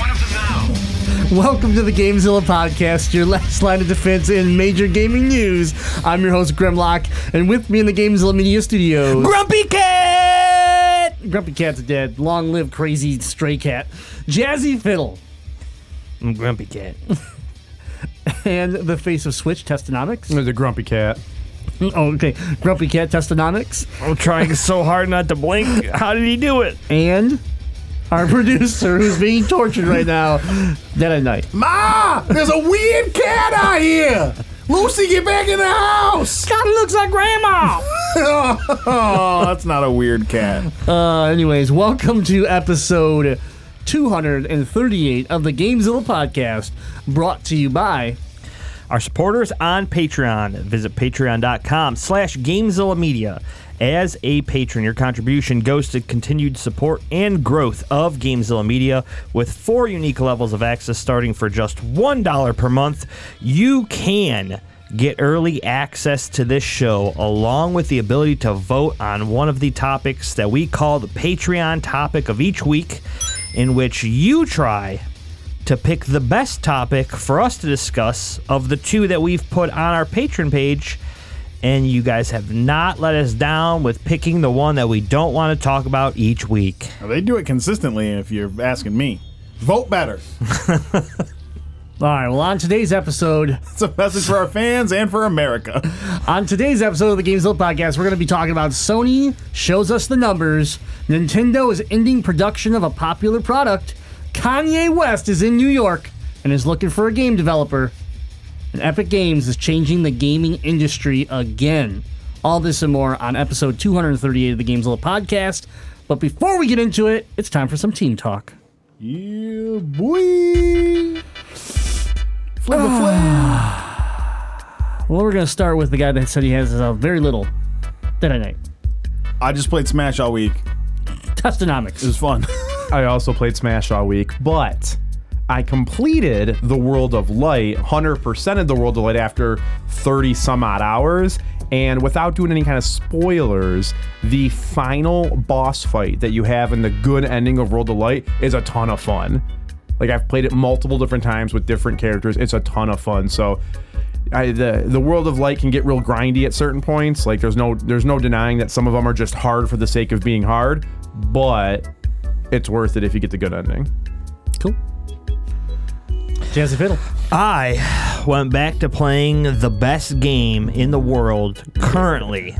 Look, there comes one of them now. Welcome to the Gamezilla podcast, your last line of defense in major gaming news. I'm your host Grimlock, and with me in the Gamezilla Media Studios, Grumpy Cat! Grumpy Cat's dead. Long live crazy stray cat, Jazzy Fiddle, I'm Grumpy Cat. and the face of Switch Testonomics. There's a grumpy cat. Oh, okay, Grumpy Cat Testonomics, I'm trying so hard not to blink. How did he do it? and our producer who's being tortured right now, Dead at Night. Ma! There's a weird cat out here! Lucy, get back in the house! God looks like Grandma. oh, that's not a weird cat. Uh, anyways, welcome to episode 238 of the Gamezilla podcast, brought to you by Our supporters on Patreon. Visit patreon.com slash Gamezilla Media. As a patron, your contribution goes to continued support and growth of Gamezilla Media with four unique levels of access starting for just $1 per month. You can get early access to this show along with the ability to vote on one of the topics that we call the Patreon topic of each week, in which you try to pick the best topic for us to discuss of the two that we've put on our Patreon page. And you guys have not let us down with picking the one that we don't want to talk about each week. They do it consistently if you're asking me. Vote better. All right, well, on today's episode, It's a message for our fans and for America. on today's episode of the Gamezilla podcast, we're going to be talking about Sony shows us the numbers, Nintendo is ending production of a popular product, Kanye West is in New York and is looking for a game developer, and Epic Games is changing the gaming industry again. All this and more on episode 238 of the Gamezilla podcast. But before we get into it, it's time for some team talk. Yeah, boy. Flavor Flav. Well, we're going to start with the guy that said he has uh, very little. Dead at night. I just played Smash all week. Testonomics. It was fun. I also played Smash all week, but I completed the World of Light, 100% of the World of Light after 30 some odd hours. And without doing any kind of spoilers, the final boss fight that you have in the good ending of World of Light is a ton of fun. Like I've played it multiple different times with different characters. It's a ton of fun. So I, the the world of light can get real grindy at certain points. Like there's no there's no denying that some of them are just hard for the sake of being hard, but it's worth it if you get the good ending. Cool. Jazzy Fiddle. I went back to playing the best game in the world currently,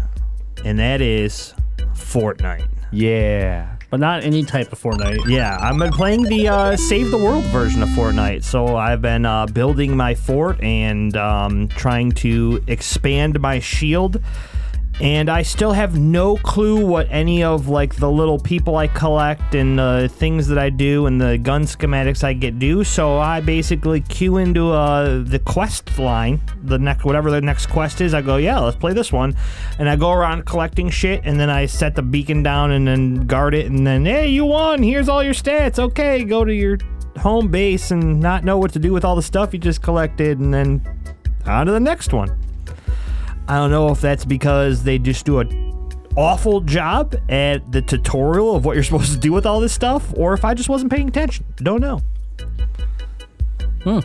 and that is Fortnite. Yeah. But not any type of Fortnite. Yeah, I've been playing the uh, Save the World version of Fortnite. So I've been uh, building my fort and um, trying to expand my shield. And I still have no clue what any of like the little people I collect and the things that I do and the gun schematics I get do. So I basically queue into uh, the quest line, the next whatever the next quest is. I go, yeah, let's play this one, and I go around collecting shit, and then I set the beacon down and then guard it, and then hey, you won. Here's all your stats. Okay, go to your home base and not know what to do with all the stuff you just collected, and then on to the next one. I don't know if that's because they just do a awful job at the tutorial of what you're supposed to do with all this stuff, or if I just wasn't paying attention. Don't know. Hmm.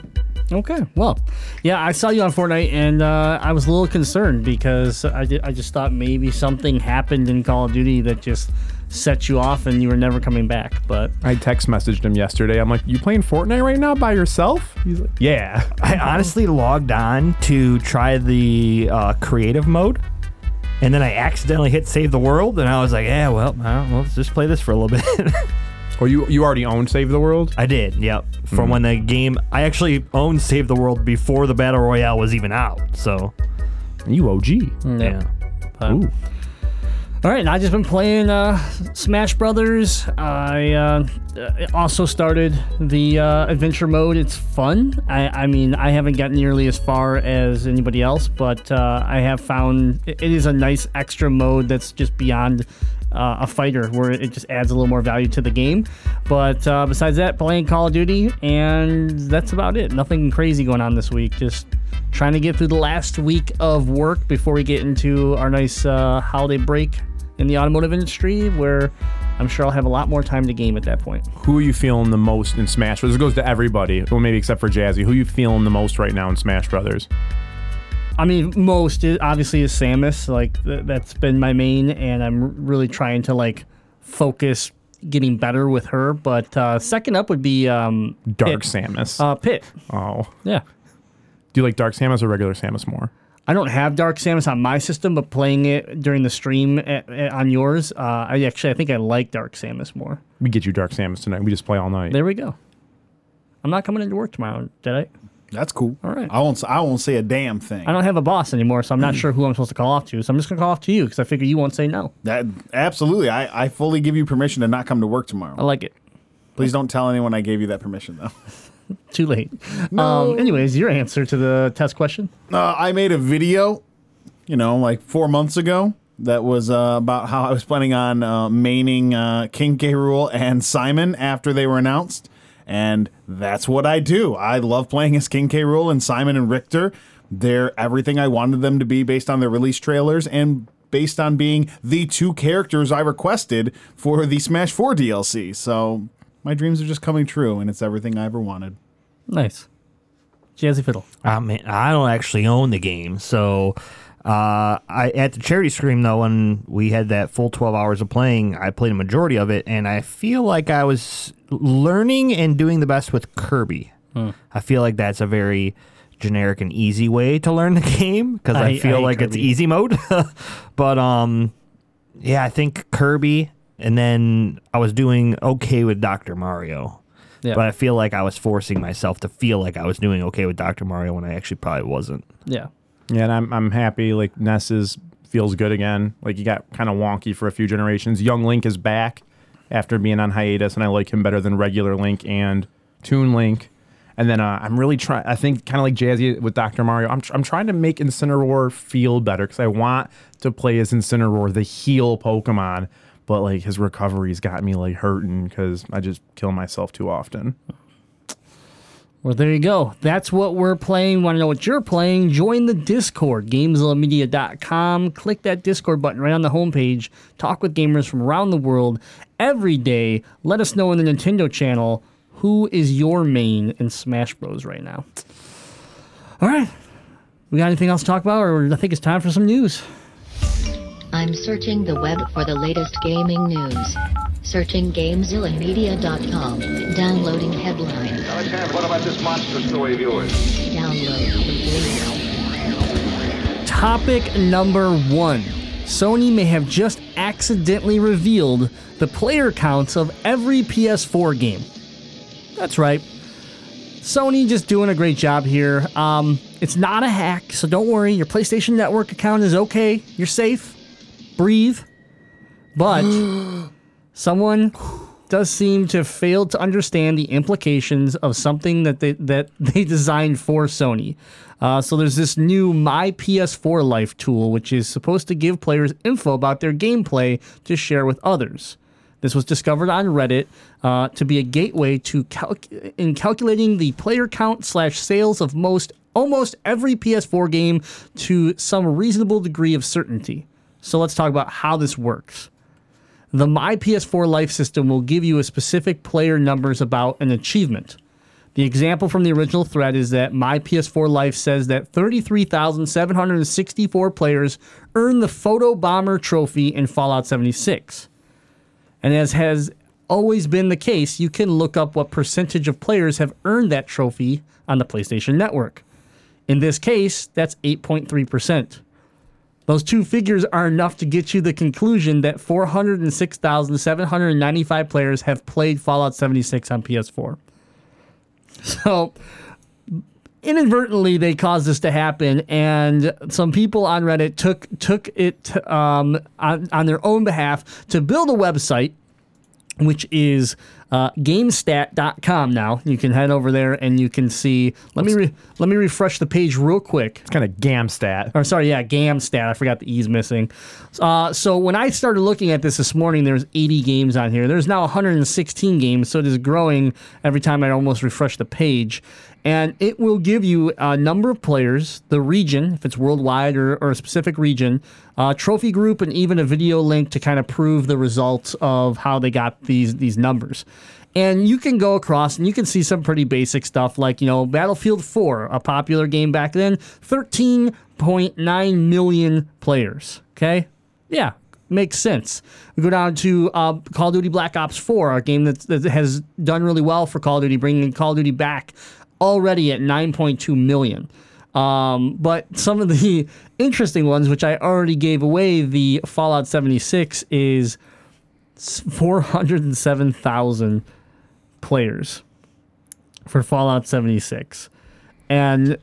Okay. Well, yeah, I saw you on Fortnite, and uh, I was a little concerned because I, di- I just thought maybe something happened in Call of Duty that just set you off and you were never coming back. But I text messaged him yesterday. I'm like, "You playing Fortnite right now by yourself?" He's like, "Yeah." I honestly logged on to try the uh, creative mode, and then I accidentally hit save the world, and I was like, yeah, well, I well let's just play this for a little bit. Or you you already own Save the World? I did, yep. From when the game, I actually owned Save the World before the Battle Royale was even out, so You OG. yeah. but- Ooh. All right, and I just been playing uh, Smash Brothers. I uh, also started the uh, adventure mode. It's fun. I, I mean, I haven't gotten nearly as far as anybody else, but uh, I have found it it is a nice extra mode that's just beyond uh, a fighter, where it just adds a little more value to the game. But uh, besides that, playing Call of Duty, and that's about it. Nothing crazy going on this week. Just trying to get through the last week of work before we get into our nice uh, holiday break in the automotive industry, where I'm sure I'll have a lot more time to game at that point. Who are you feeling the most in Smash Brothers? This goes to everybody, well, maybe except for Jazzy. Who are you feeling the most right now in Smash Brothers? I mean, most obviously is Samus. Like th- that's been my main, and I'm really trying to like focus getting better with her. But uh, second up would be um, Dark Pit. Samus. Uh, Pit. oh. Yeah. Do you like Dark Samus or regular Samus more? I don't have Dark Samus on my system, but playing it during the stream at, at- on yours, uh, I actually I think I like Dark Samus more. We get you Dark Samus tonight. We just play all night. There we go. I'm not coming into work tomorrow, did I? That's cool. All right. I won't. s- I won't say a damn thing. I don't have a boss anymore, so I'm not sure who I'm supposed to call off to. So I'm just gonna call off to you because I figure you won't say no. That absolutely. I, I fully give you permission to not come to work tomorrow. I like it. Please don't tell anyone I gave you that permission though. Too late. Um, anyways, your answer to the test question. Uh, I made a video, you know, like four months ago. That was uh, about how I was planning on uh, maining uh, King K. Rool and Simon after they were announced, and that's what I do. I love playing as King K. Rool and Simon and Richter. They're everything I wanted them to be based on their release trailers and based on being the two characters I requested for the Smash 4 DLC. So my dreams are just coming true, and it's everything I ever wanted. Nice. Jazzy Fiddle. I mean, I don't actually own the game, so uh, I at the charity stream though, when we had that full twelve hours of playing, I played a majority of it, and I feel like I was learning and doing the best with Kirby. I feel like that's a very generic and easy way to learn the game because I, I- feel I hate like it's easy mode. but um, yeah, I think Kirby, and then I was doing okay with Doctor Mario. Yeah. But I feel like I was forcing myself to feel like I was doing okay with Dr. Mario when I actually probably wasn't. Yeah. Yeah, and I'm I'm happy. Like Ness is feels good again. Like he got kind of wonky for a few generations. Young Link is back after being on hiatus, and I like him better than regular Link and Toon Link. And then uh, I'm really trying. I think kind of like Jazzy with Dr. Mario. I'm tr- I'm trying to make Incineroar feel better because I want to play as Incineroar, the heel Pokemon. But like his recovery's got me like hurting because I just kill myself too often. Well, there you go. That's what we're playing. Want to know what you're playing? Join the Discord, GamezillaMedia.com. Click that Discord button right on the homepage. Talk with gamers from around the world every day. Let us know in the Nintendo channel who is your main in Smash Bros. right now. All right. We got anything else to talk about, or I think it's time for some news. I'm searching the web for the latest gaming news. Searching GameZillaMedia.com. Downloading headline. Alexander, what about this monster story of yours? Download complete. Topic number one Sony may have just accidentally revealed the player counts of every PS4 game. That's right. Sony just doing a great job here. Um, it's not a hack, so don't worry. Your PlayStation Network account is okay. You're safe. Breathe. But someone does seem to fail to understand the implications of something that they that they designed for Sony. Uh, so there's this new My PS4 Life tool, which is supposed to give players info about their gameplay to share with others. This was discovered on Reddit uh, to be a gateway to calc- in calculating the player count slash sales of most almost every PS4 game to some reasonable degree of certainty. So let's talk about how this works. The My PS4 Life system will give you a specific player numbers about an achievement. The example from the original thread is that My PS4 Life says that 33,764 players earned the Photo Bomber trophy in Fallout 76. And as has always been the case, you can look up what percentage of players have earned that trophy on the PlayStation Network. In this case, that's 8.3%. Those two figures are enough to get you the conclusion that 406,795 players have played Fallout 76 on PS4. So, inadvertently they caused this to happen, and some people on Reddit took took it um, on, on their own behalf to build a website which is uh, gamestat.com now you can head over there and you can see let me re- let me refresh the page real quick It's kind of Gamstat. or sorry, yeah, GamStat. I forgot the E's missing. Uh, so when I started looking at this this morning, there's 80 games on here. There's now 116 games, so it is growing every time I almost refresh the page. And it will give you a number of players, the region, if it's worldwide or, or a specific region, uh, trophy group, and even a video link to kind of prove the results of how they got these these numbers. And you can go across and you can see some pretty basic stuff like, you know, Battlefield 4, a popular game back then, 13.9 million players. Okay? Yeah, makes sense. We go down to uh, Call of Duty Black Ops 4, a game that, that has done really well for Call of Duty, bringing Call of Duty back already at 9.2 million. Um, but some of the interesting ones, which I already gave away, the Fallout 76 is 407,000 players for Fallout 76. And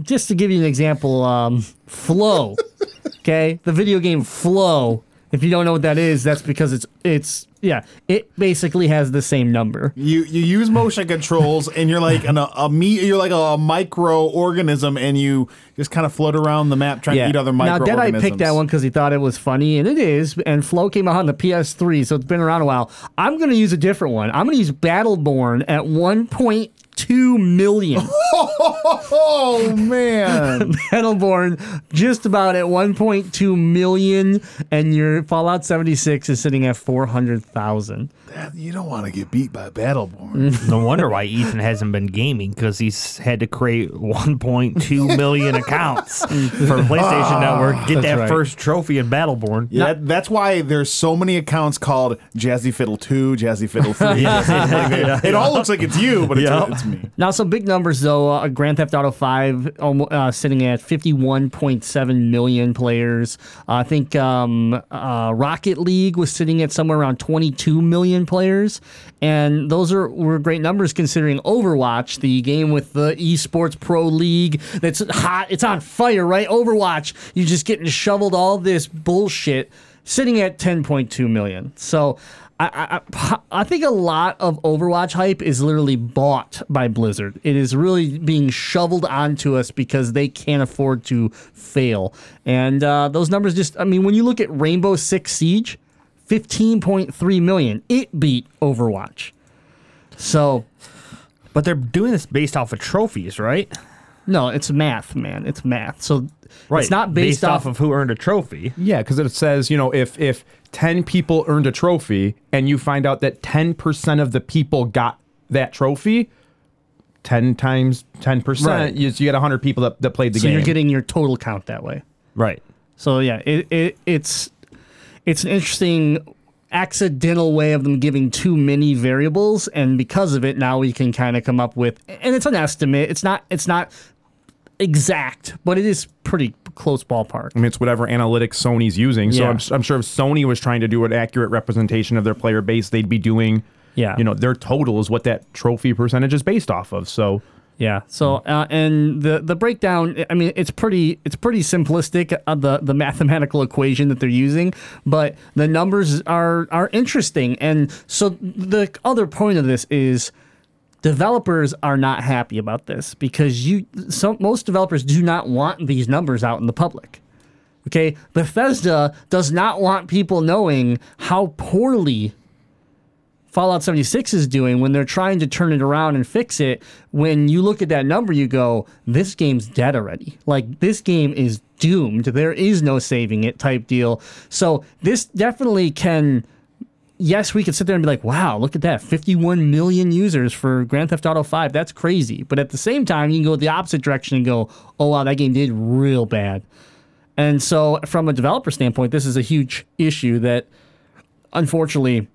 just to give you an example, um, Flow, okay, the video game Flow. If you don't know what that is, that's because it's it's yeah, it basically has the same number. You you use motion controls and you're like an, a, a me you're like a microorganism and you just kind of float around the map trying to eat other now, microorganisms. Deadite picked that one because he thought it was funny, and it is. And Flow came out on the PS3, so it's been around a while. I'm going to use a different one. I'm going to use Battleborn at 1.2 million. Oh man, Battleborn just about at 1.2 million, and your Fallout 76 is sitting at 400,000. you don't want to get beat by Battleborn. No wonder why Ethan hasn't been gaming because he's had to create 1.2 million accounts for PlayStation Network. Get that right. first trophy in Battleborn. Yeah, that- that's why there's so many accounts called Jazzy Fiddle Two, Jazzy Fiddle Three. Like, it, it all looks like it's you, but it's, Yeah. it's me. Now, some big numbers though. Uh, Grand Theft Auto 5 almo- uh, sitting at 51.7 million players. Uh, I think um, uh, Rocket League was sitting at somewhere around 22 million players, and those are were great numbers considering Overwatch, the game with the esports pro league that's hot. It's on fire, right? Overwatch, you're just getting shoveled all this bullshit, sitting at 10.2 million. So. I, I, I think a lot of Overwatch hype is literally bought by Blizzard. It is really being shoveled onto us because they can't afford to fail. And uh, those numbers just, I mean, when you look at Rainbow Six Siege, 15.3 million, it beat Overwatch. So, But they're doing this based off of trophies, right? no, it's math, man. It's math. So, Right. it's not based, off of who earned a trophy. Yeah, because it says, you know, if if ten people earned a trophy and you find out that ten percent of the people got that trophy, ten times ten Right. percent, you, you get hundred people that, that played the So game. So you're getting your total count that way. Right. So yeah, it, it it's it's an interesting accidental way of them giving too many variables, and because of it, now we can kind of come up with, and it's an estimate. It's not it's not exact, but it is pretty close ballpark. I mean, it's whatever analytics Sony's using. So Yeah. I'm, I'm sure if Sony was trying to do an accurate representation of their player base, they'd be doing, Yeah. you know, their total is what that trophy percentage is based off of. So Yeah. So uh, and the the breakdown, I mean, it's pretty it's pretty simplistic uh, the the mathematical equation that they're using, but the numbers are are interesting. And so the other point of this is developers are not happy about this because you some most developers do not want these numbers out in the public. Okay, Bethesda does not want people knowing how poorly Fallout 76 is doing when they're trying to turn it around and fix it. When you look at that number, you go, this game's dead already. Like, this game is doomed. There is no saving it type deal. So, this definitely can. Yes, we could sit there and be like, wow, look at that. 51 million users for Grand Theft Auto 5. That's crazy. But at the same time, you can go the opposite direction and go, oh, wow, that game did real bad. And so, from a developer standpoint, this is a huge issue that unfortunately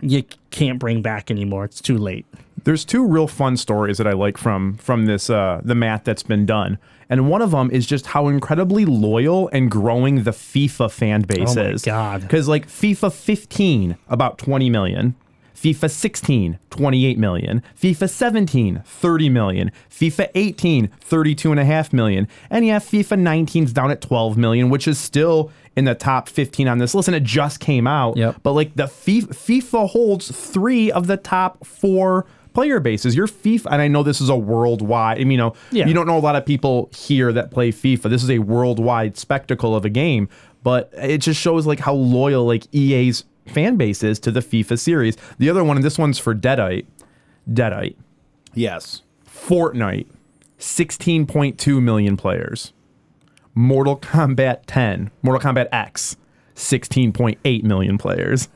you can't bring back anymore. It's too late. there's two real fun stories that I like from from this uh, the math that's been done, and one of them is just how incredibly loyal and growing the FIFA fan base Oh is. God. Because like FIFA 15, about 20 million. FIFA 16, 28 million. FIFA 17, 30 million. FIFA 18, 32.5 million. And yeah, FIFA 19's down at 12 million, which is still in the top 15 on this list. And it just came out. Yep. But like the FIFA, FIFA holds three of the top four player bases. Your FIFA, and I know this is a worldwide, I mean, you know, Yeah. you don't know a lot of people here that play FIFA. This is a worldwide spectacle of a game, but it just shows like how loyal like EA's fan base is to the FIFA series. The other one, and this one's for Deadite. Deadite. Yes. Fortnite, 16.2 million players. Mortal Kombat 10, Mortal Kombat X, 16.8 million players.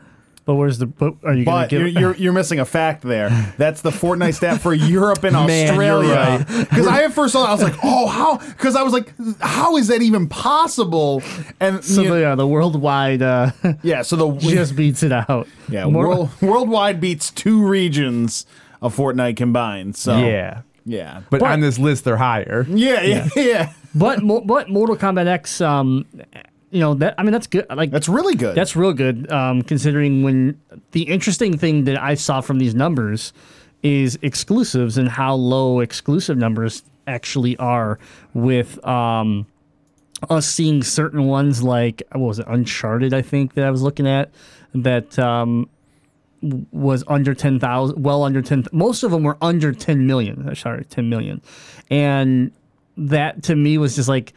But where's the? But are you But gonna you're, give? you're you're missing a fact there. That's the Fortnite stat for Europe and Man, you're Australia. right. Because I at first saw, that, I was like, oh, how? Because I was like, how is that even possible? And so you yeah, the worldwide uh, yeah, so the just beats it out. yeah More- world, worldwide beats two regions of Fortnite combined. So Yeah. yeah, But, But- on this list, they're higher. yeah, yeah, yeah. But Mo- but Mortal Kombat X, um, you know that I mean that's good. Like That's really good. That's real good, um, considering when the interesting thing that I saw from these numbers is exclusives and how low exclusive numbers actually are with um, us seeing certain ones like what was it Uncharted I think that I was looking at that um, was under ten thousand, well under ten. Most of them were under ten million. uh, Sorry, ten million, and that to me was just like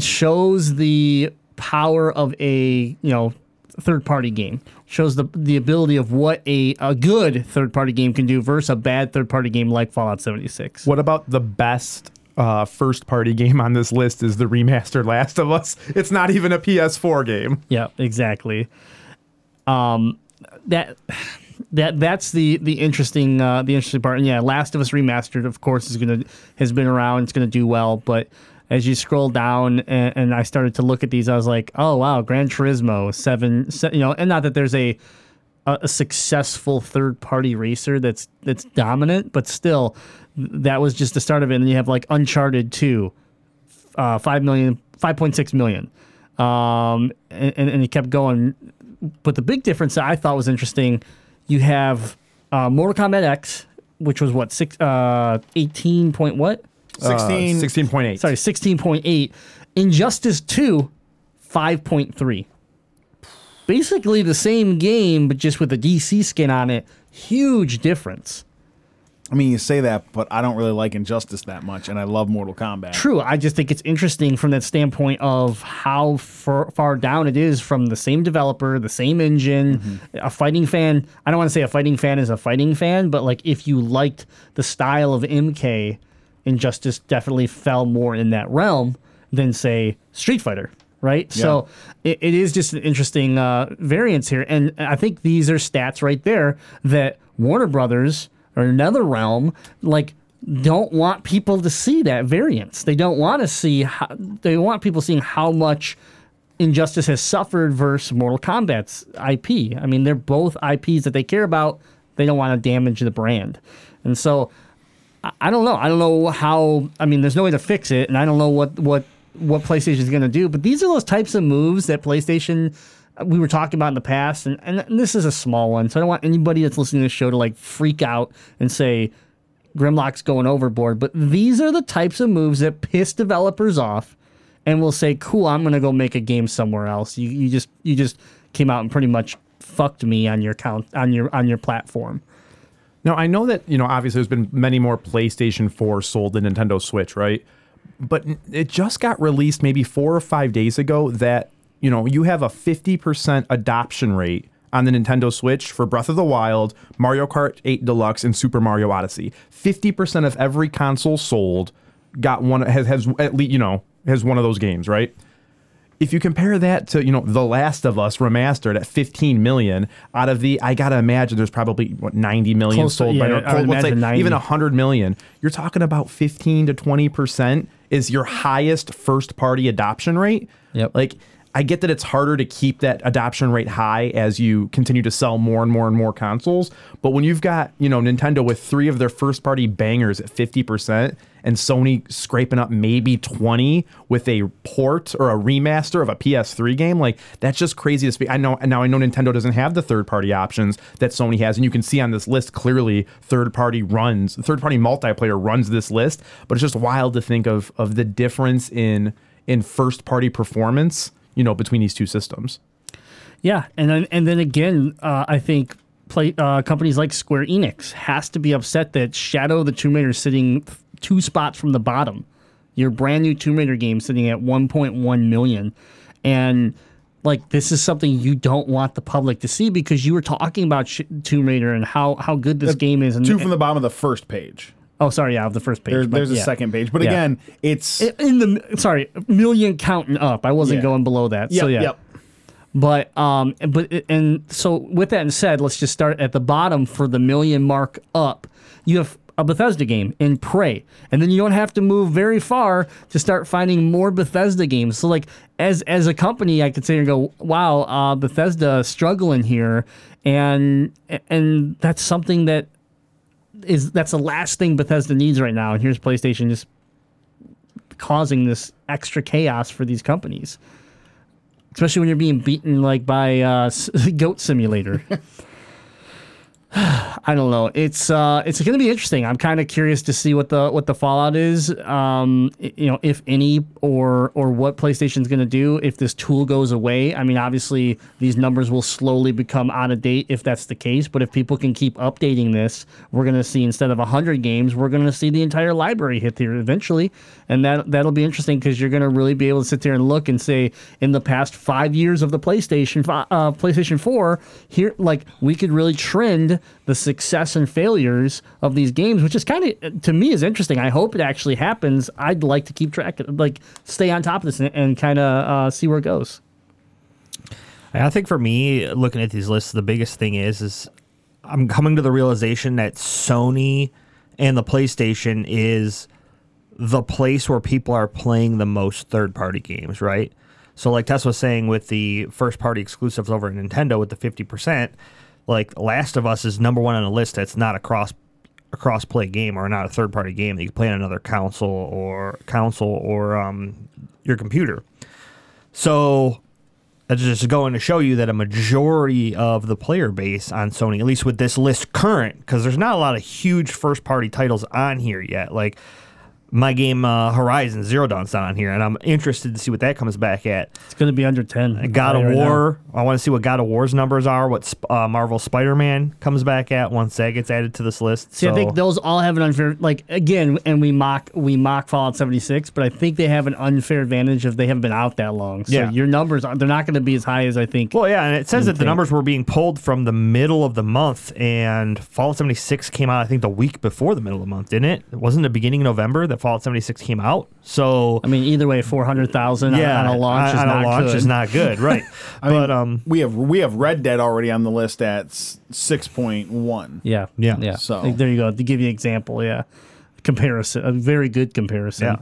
shows the power of a you know third party game shows the the ability of what a, a good third party game can do versus a bad third party game like Fallout 76. What about the best uh, first party game on this list is the remastered Last of Us? It's not even a PS4 game. Yeah, exactly. Um, that that that's the the interesting uh, the interesting part. And yeah, Last of Us remastered, of course, is gonna has been around. It's gonna do well, but as you scroll down and, and I started to look at these, I was like, oh wow, Gran Turismo seven, se- you know, and not that there's a a, a successful third party racer that's that's dominant, but still, that was just the start of it. And you have like Uncharted two, uh, five million, five point six million, um, and, and and it kept going. But the big difference that I thought was interesting, you have uh, Mortal Kombat X, which was what six, uh, eighteen point what? Sixteen. Uh, 16.8. Sorry, sixteen point eight. Injustice two, five point three. Basically the same game, but just with a DC skin on it. Huge difference. I mean, you say that, but I don't really like Injustice that much, and I love Mortal Kombat. True. I just think it's interesting from that standpoint of how far, far down it is from the same developer, the same engine. A fighting fan, I don't want to say a fighting fan is a fighting fan, but like if you liked the style of MK, Injustice definitely fell more in that realm than, say, Street Fighter. Right. So it, it is just an interesting uh, variance here. And I think these are stats right there that Warner Brothers or another realm, like, don't want people to see that variance. They don't want to see how, they want people seeing how much Injustice has suffered versus Mortal Kombat's IP. I mean, they're both IPs that they care about. They don't want to damage the brand. And so I- don't know. I don't know how. I mean, there's no way to fix it, and I don't know what what what PlayStation is going to do. But these are those types of moves that PlayStation uh, we were talking about in the past, and, and this is a small one. So I don't want anybody that's listening to this show to like freak out and say Grimlock's going overboard. But these are the types of moves that piss developers off, and will say, "Cool, I'm going to go make a game somewhere else." You you just you just came out and pretty much fucked me on your count on your on your platform. Now I know that you know obviously there's been many more PlayStation 4 sold than Nintendo Switch, right? But it just got released maybe four or five days ago that you know you have a 50% adoption rate on the Nintendo Switch for Breath of the Wild, Mario Kart 8 Deluxe, and Super Mario Odyssey. 50% of every console sold got one has has at least you know has one of those games, right? If you compare that to you know the last of us remastered at 15 million out of the i gotta imagine there's probably what 90 million Close to- sold by yeah, now. I let's say 90. even 100 million you're talking about 15 to 20 percent is your highest first party adoption rate Yep. like I get that it's harder to keep that adoption rate high as you continue to sell more and more and more consoles. But when you've got, you know, Nintendo with three of their first party bangers at 50% and Sony scraping up maybe 20 with a port or a remaster of a PS3 game, like that's just crazy to speak. I know now I know Nintendo doesn't have the third party options that Sony has. And you can see on this list clearly third party runs, third party multiplayer runs this list. But it's just wild to think of of the difference in in first party performance you know, between these two systems. Yeah, and then and then again, uh, I think play uh, companies like Square Enix has to be upset that Shadow of the Tomb Raider is sitting two spots from the bottom. Your brand new Tomb Raider game sitting at 1.1 million, and like this is something you don't want the public to see because you were talking about Sh- Tomb Raider and how how good this game is. And Two from the bottom of the first page. Oh, sorry, yeah, of the first page. There's, but there's a second page, but Yeah. again, it's in the sorry million counting up. I wasn't Yeah. going below that. yep, so yeah. yep. But um, but and so with that said, let's just start at the bottom for the million mark up. You have a Bethesda game in Prey, and then you don't have to move very far to start finding more Bethesda games. So like as as a company, I could say and go, wow, uh, Bethesda struggling here, and and that's something that is that's the last thing Bethesda needs right now. And here's PlayStation just causing this extra chaos for these companies especially when you're being beaten like by uh, Goat Simulator. I don't know. It's uh, it's going to be interesting. I'm kind of curious to see what the what the fallout is. Um, you know, if any, or or what PlayStation's going to do if this tool goes away. I mean, obviously these numbers will slowly become out of date if that's the case. But if people can keep updating this, we're going to see instead of 100 games, we're going to see the entire library hit there eventually, and that that'll be interesting because you're going to really be able to sit there and look and say, in the past five years of the PlayStation, uh, PlayStation 4, here like we could really trend the success and failures of these games, which is kind of to me is interesting. I hope it actually happens. I'd like to keep track, of, like stay on top of this and, and kind of uh, see where it goes. I think for me, looking at these lists, the biggest thing is is I'm coming to the realization that Sony and the PlayStation is the place where people are playing the most third party games, right? So like Tess was saying with the first party exclusives over at Nintendo with the fifty percent, like Last of Us is number one on the list that's not a cross a cross play game or not a third party game that you can play on another console or console or um, your computer. So that's just going to show you that a majority of the player base on Sony, at least with this list current, because there's not a lot of huge first party titles on here yet. Like my game uh, Horizon Zero Dawn's not on here, and I'm interested to see what that comes back at. It's going to be under ten. God of tell you right now. War, I want to see what God of War's numbers are, what uh, Marvel Spider Man comes back at once that gets added to this list. See, I think those all have an unfair like again, and we mock we mock Fallout 76, but I think they have an unfair advantage if they haven't been out that long. So Yeah. your numbers are they're not going to be as high as I think. Well, yeah, and it says that the think. numbers were being pulled from the middle of the month, and Fallout 76 came out, I think, the week before the middle of the month, didn't it? It wasn't the beginning of November that Fallout 76 came out. So, I mean, either way, 400,000 on- yeah, on a launch is on not a launch good. is not good, right? but um, we have we have Red Dead already on the list at six point one. Yeah, Yeah. yeah. So- Like, there you go. To give you an example, yeah, comparison, a very good comparison. yeah.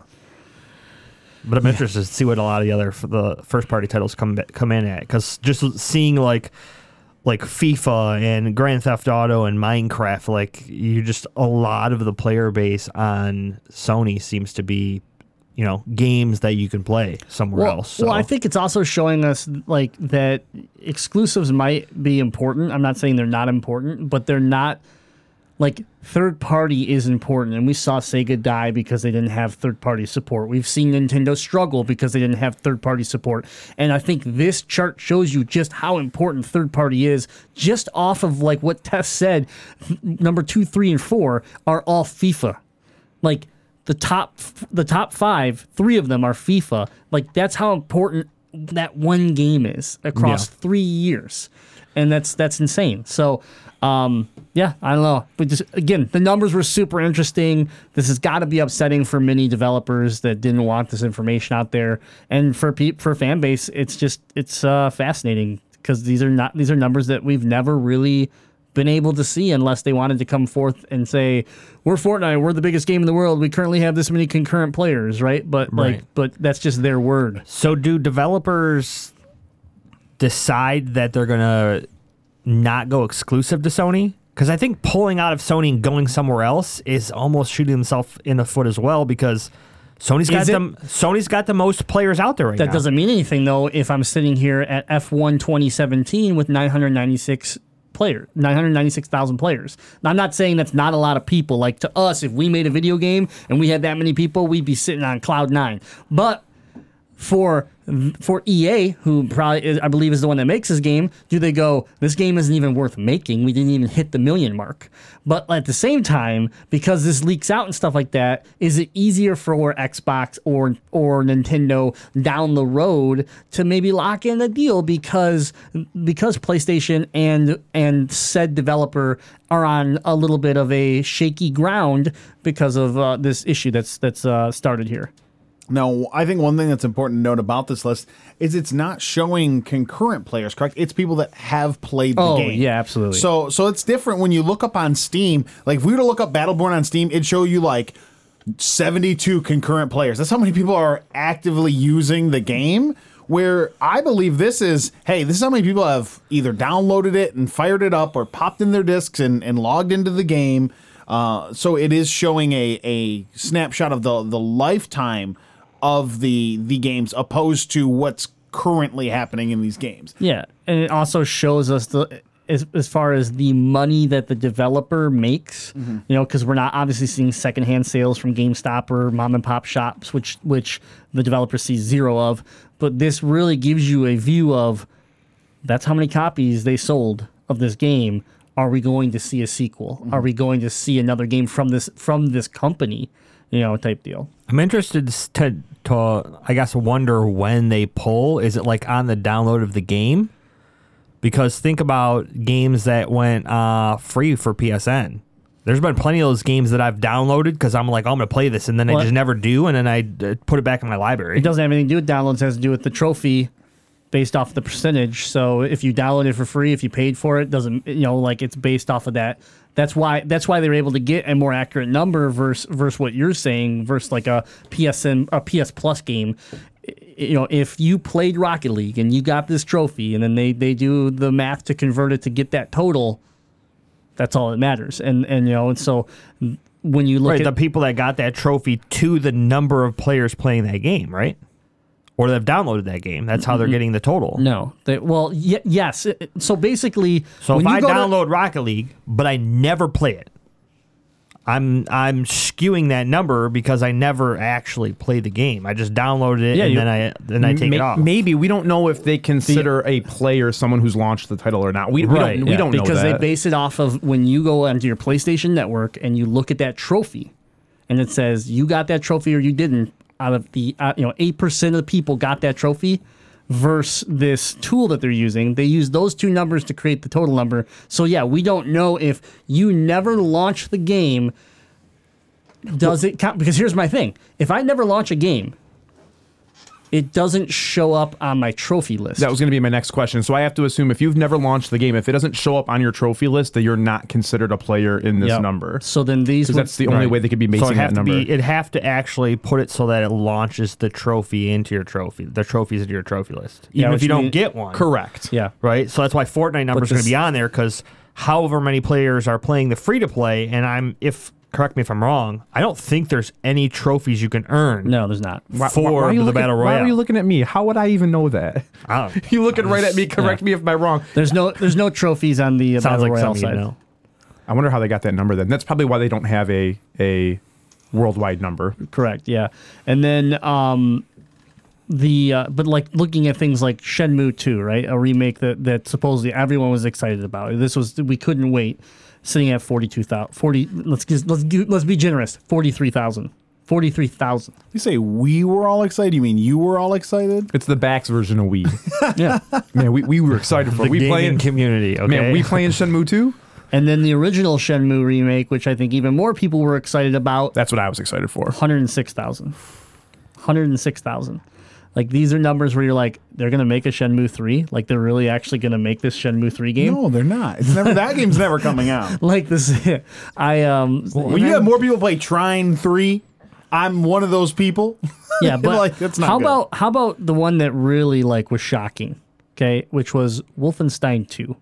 But I'm interested to see what a lot of the other the first party titles come come in at because just seeing like like FIFA and Grand Theft Auto and Minecraft, like you just a lot of the player base on Sony seems to be, you know, games that you can play somewhere Well, else. So. well, I think it's also showing us like that exclusives might be important. I'm not saying they're not important, but they're not like third party is important. And we saw Sega die because they didn't have third party support. We've seen Nintendo struggle because they didn't have third party support. And I think this chart shows you just how important third party is just off of like what Tess said. Number two, three, and four are all FIFA like the top the top five three of them are fifa like that's how important that one game is across Yeah. three years and that's that's insane so um yeah i don't know but just again the numbers were super interesting this has got to be upsetting for many developers that didn't want this information out there and for pe- for fan base it's just it's uh fascinating because these are not these are numbers that we've never really been able to see unless they wanted to come forth and say we're Fortnite, we're the biggest game in the world. We currently have this many concurrent players, right? But Right. like, but that's just their word. so do developers decide that they're gonna not go exclusive to Sony. Because I think pulling out of Sony and going somewhere else is almost shooting himself in the foot as well. Because Sony's got them. Sony's got the most players out there right That now. doesn't mean anything though if I'm sitting here at F1 2017 with 996 players, 996,000 players. Now, I'm not saying that's not a lot of people. Like to us, if we made a video game and we had that many people, we'd be sitting on cloud nine. But for for EA, who probably is, I believe is the one that makes this game, do they go? This game isn't even worth making. We didn't even hit the million mark. But at the same time, because this leaks out and stuff like that, is it easier for Xbox or or Nintendo down the road to maybe lock in a deal because because PlayStation and and said developer are on a little bit of a shaky ground because of uh, this issue that's that's uh, started here. Now, I think one thing that's important to note about this list is it's not showing concurrent players, correct? It's people that have played the Oh, game. yeah, absolutely. So, so it's different when you look up on Steam. Like, if we were to look up Battleborn on Steam, it'd show you like 72 concurrent players. That's how many people are actively using the game. Where I believe this is, hey, this is how many people have either downloaded it and fired it up or popped in their discs and, and logged into the game. Uh, so it is showing a, a snapshot of the, the lifetime of the the games opposed to what's currently happening in these games. Yeah, and it also shows us the as, as far as the money that the developer makes. Mm-hmm. You know, because we're not obviously seeing secondhand sales from GameStop or mom and pop shops, which which the developer sees zero of. But this really gives you a view of that's how many copies they sold of this game. Are we going to see a sequel? Mm-hmm. Are we going to see another game from this from this company? You know, type deal. I'm interested to, to, I guess, wonder when they pull. Is it like on the download of the game? Because think about games that went uh, free for PSN. There's been plenty of those games that I've downloaded because I'm like, oh, I'm going to play this, and then Well, I just never do, and then I uh, put it back in my library. It doesn't have anything to do with downloads. It has to do with the trophy based off the percentage. So if you download it for free, if you paid for it, doesn't you know like it's based off of that. That's why that's why they were able to get a more accurate number versus versus what you're saying versus like a PSN a PS Plus game. You know, if you played Rocket League and you got this trophy, and then they they do the math to convert it to get that total, that's all that matters. And and you know, and so when you look right, at the people that got that trophy to the number of players playing that game, right? Or they've downloaded that game. That's how they're mm-hmm. getting the total. no, they, well, y- yes. It- So basically, So when if you I go to- download Rocket League, but I never play it, I'm I'm skewing that number because I never actually play the game. I just downloaded it Yeah, and you- then I then I take May- it off. Maybe we don't know if they consider a player someone who's launched the title or not. We, we Right, don't. We yeah. don't know because they that. base it off of when you go onto your PlayStation Network and you look at that trophy, and it says you got that trophy or you didn't. Out of the uh, you know eight percent of the people got that trophy, versus this tool that they're using. They use those two numbers to create the total number. So yeah, we don't know if you never launch the game. Does it count? Because here's my thing: if I never launch a game, it doesn't show up on my trophy list. That was going to be my next question. So I have to assume if you've never launched the game, if it doesn't show up on your trophy list, that you're not considered a player in this Yep. number. So then these Because would- that's the only Right. way they could be so basing it have that to number. be it'd have to actually put it so that it launches the trophy into your trophy, the trophies into your trophy list, Yeah, even which if you don't mean- get one. Correct. yeah. right? So that's why Fortnite numbers are going this- to be on there because however many players are playing the free to play, and I'm if correct me if I'm wrong, I don't think there's any trophies you can earn. No, there's not. Why- for why- why are you the looking- battle royale. Why are you looking at me? How would I even know that? I don't- you looking right at me. Correct me if I'm wrong. There's no there's no trophies on the uh, Sounds battle like royale something you side. know. I wonder how they got that number. Then that's probably why they don't have a a worldwide number. Correct. Yeah, and then um, the uh, but like looking at things like Shenmue 2, right? A remake that that supposedly everyone was excited about. This was we couldn't wait. Sitting at 42,000 40 let's just, let's give, let's be generous. 43,000. 43,000. You say we were all excited. You mean you were all excited? It's the backs version of we. Yeah. man, we, we were excited for The we gaming playing. community. Okay, Man, we playing Shenmue 2? and then the original Shenmue remake, which I think even more people were excited about, That's what I was excited for. 106,000. 106,000. Like these are numbers where you're like, they're gonna make a Shenmue three. Like they're really actually gonna make this Shenmue three game. No, they're not. It's never that game's never coming out. Like this, I um. When you have more people play Trine three, I'm one of those people. yeah, but like, that's not how good. about how about the one that really like was shocking? okay, which was Wolfenstein 2.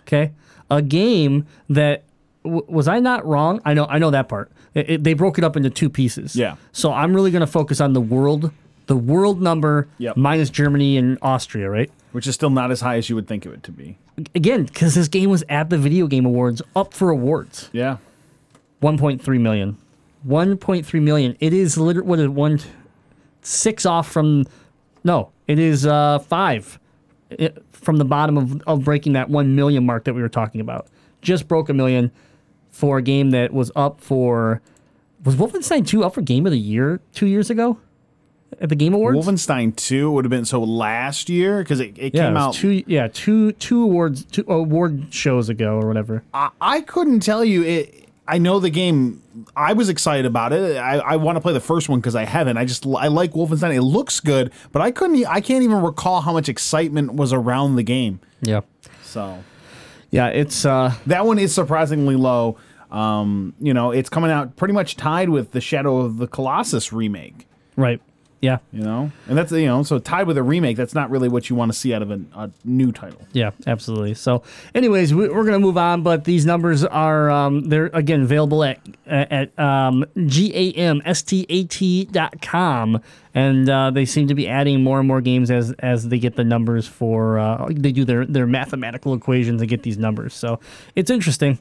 Okay, a game that w- was I not wrong? I know, I know that part. It- it- they broke it up into two pieces. Yeah. So I'm really going to focus on the world, the world number Yep. minus Germany and Austria, right? Which is still not as high as you would think of it would to be. Again, because this game was at the Video Game Awards, up for awards. Yeah. 1.3 million. 1.3 million. It is literally what is it, one six off from no, it is uh 5 it, from the bottom of of breaking that 1 million mark that we were talking about. Just broke a million for a game that was up for was Wolfenstein 2 up for game of the year 2 years ago at the Game Awards? Wolfenstein 2 would have been so last year because it, it yeah, came it out. two yeah, two two awards two award shows ago or whatever. I, I couldn't tell you it. I know the game. I was excited about it. I, I want to play the first one because I haven't. I just I like Wolfenstein. It looks good, but I couldn't. I can't even recall how much excitement was around the game. Yeah. So Yeah, it's uh that one is surprisingly low. Um, you know, it's coming out pretty much tied with the Shadow of the Colossus remake. right. Yeah. You know, and that's you know, so tied with a remake. That's not really what you want to see out of a, a new title. Yeah, absolutely. So, anyways, we, we're gonna move on, but these numbers are um, they're again available at at um, gamstat.com, and uh, they seem to be adding more and more games as as they get the numbers for uh, they do their their mathematical equations and get these numbers. So it's interesting.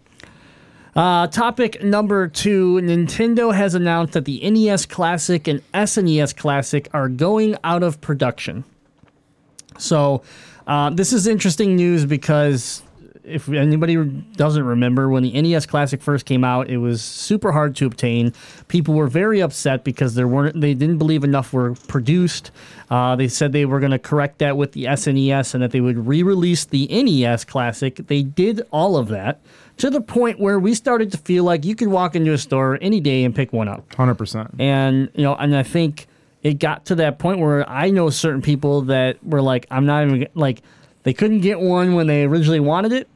Uh, topic number two Nintendo has announced that the NES Classic and SNES Classic are going out of production. So, uh, this is interesting news because if anybody doesn't remember, when the NES Classic first came out, it was super hard to obtain. People were very upset because there weren't they didn't believe enough were produced. Uh, they said they were going to correct that with the SNES and that they would re-release the NES Classic. They did all of that to the point where we started to feel like you could walk into a store any day and pick one up. Hundred percent. and you know and i think it got to that point where i know certain people that were like i'm not even like they couldn't get one when they originally wanted it.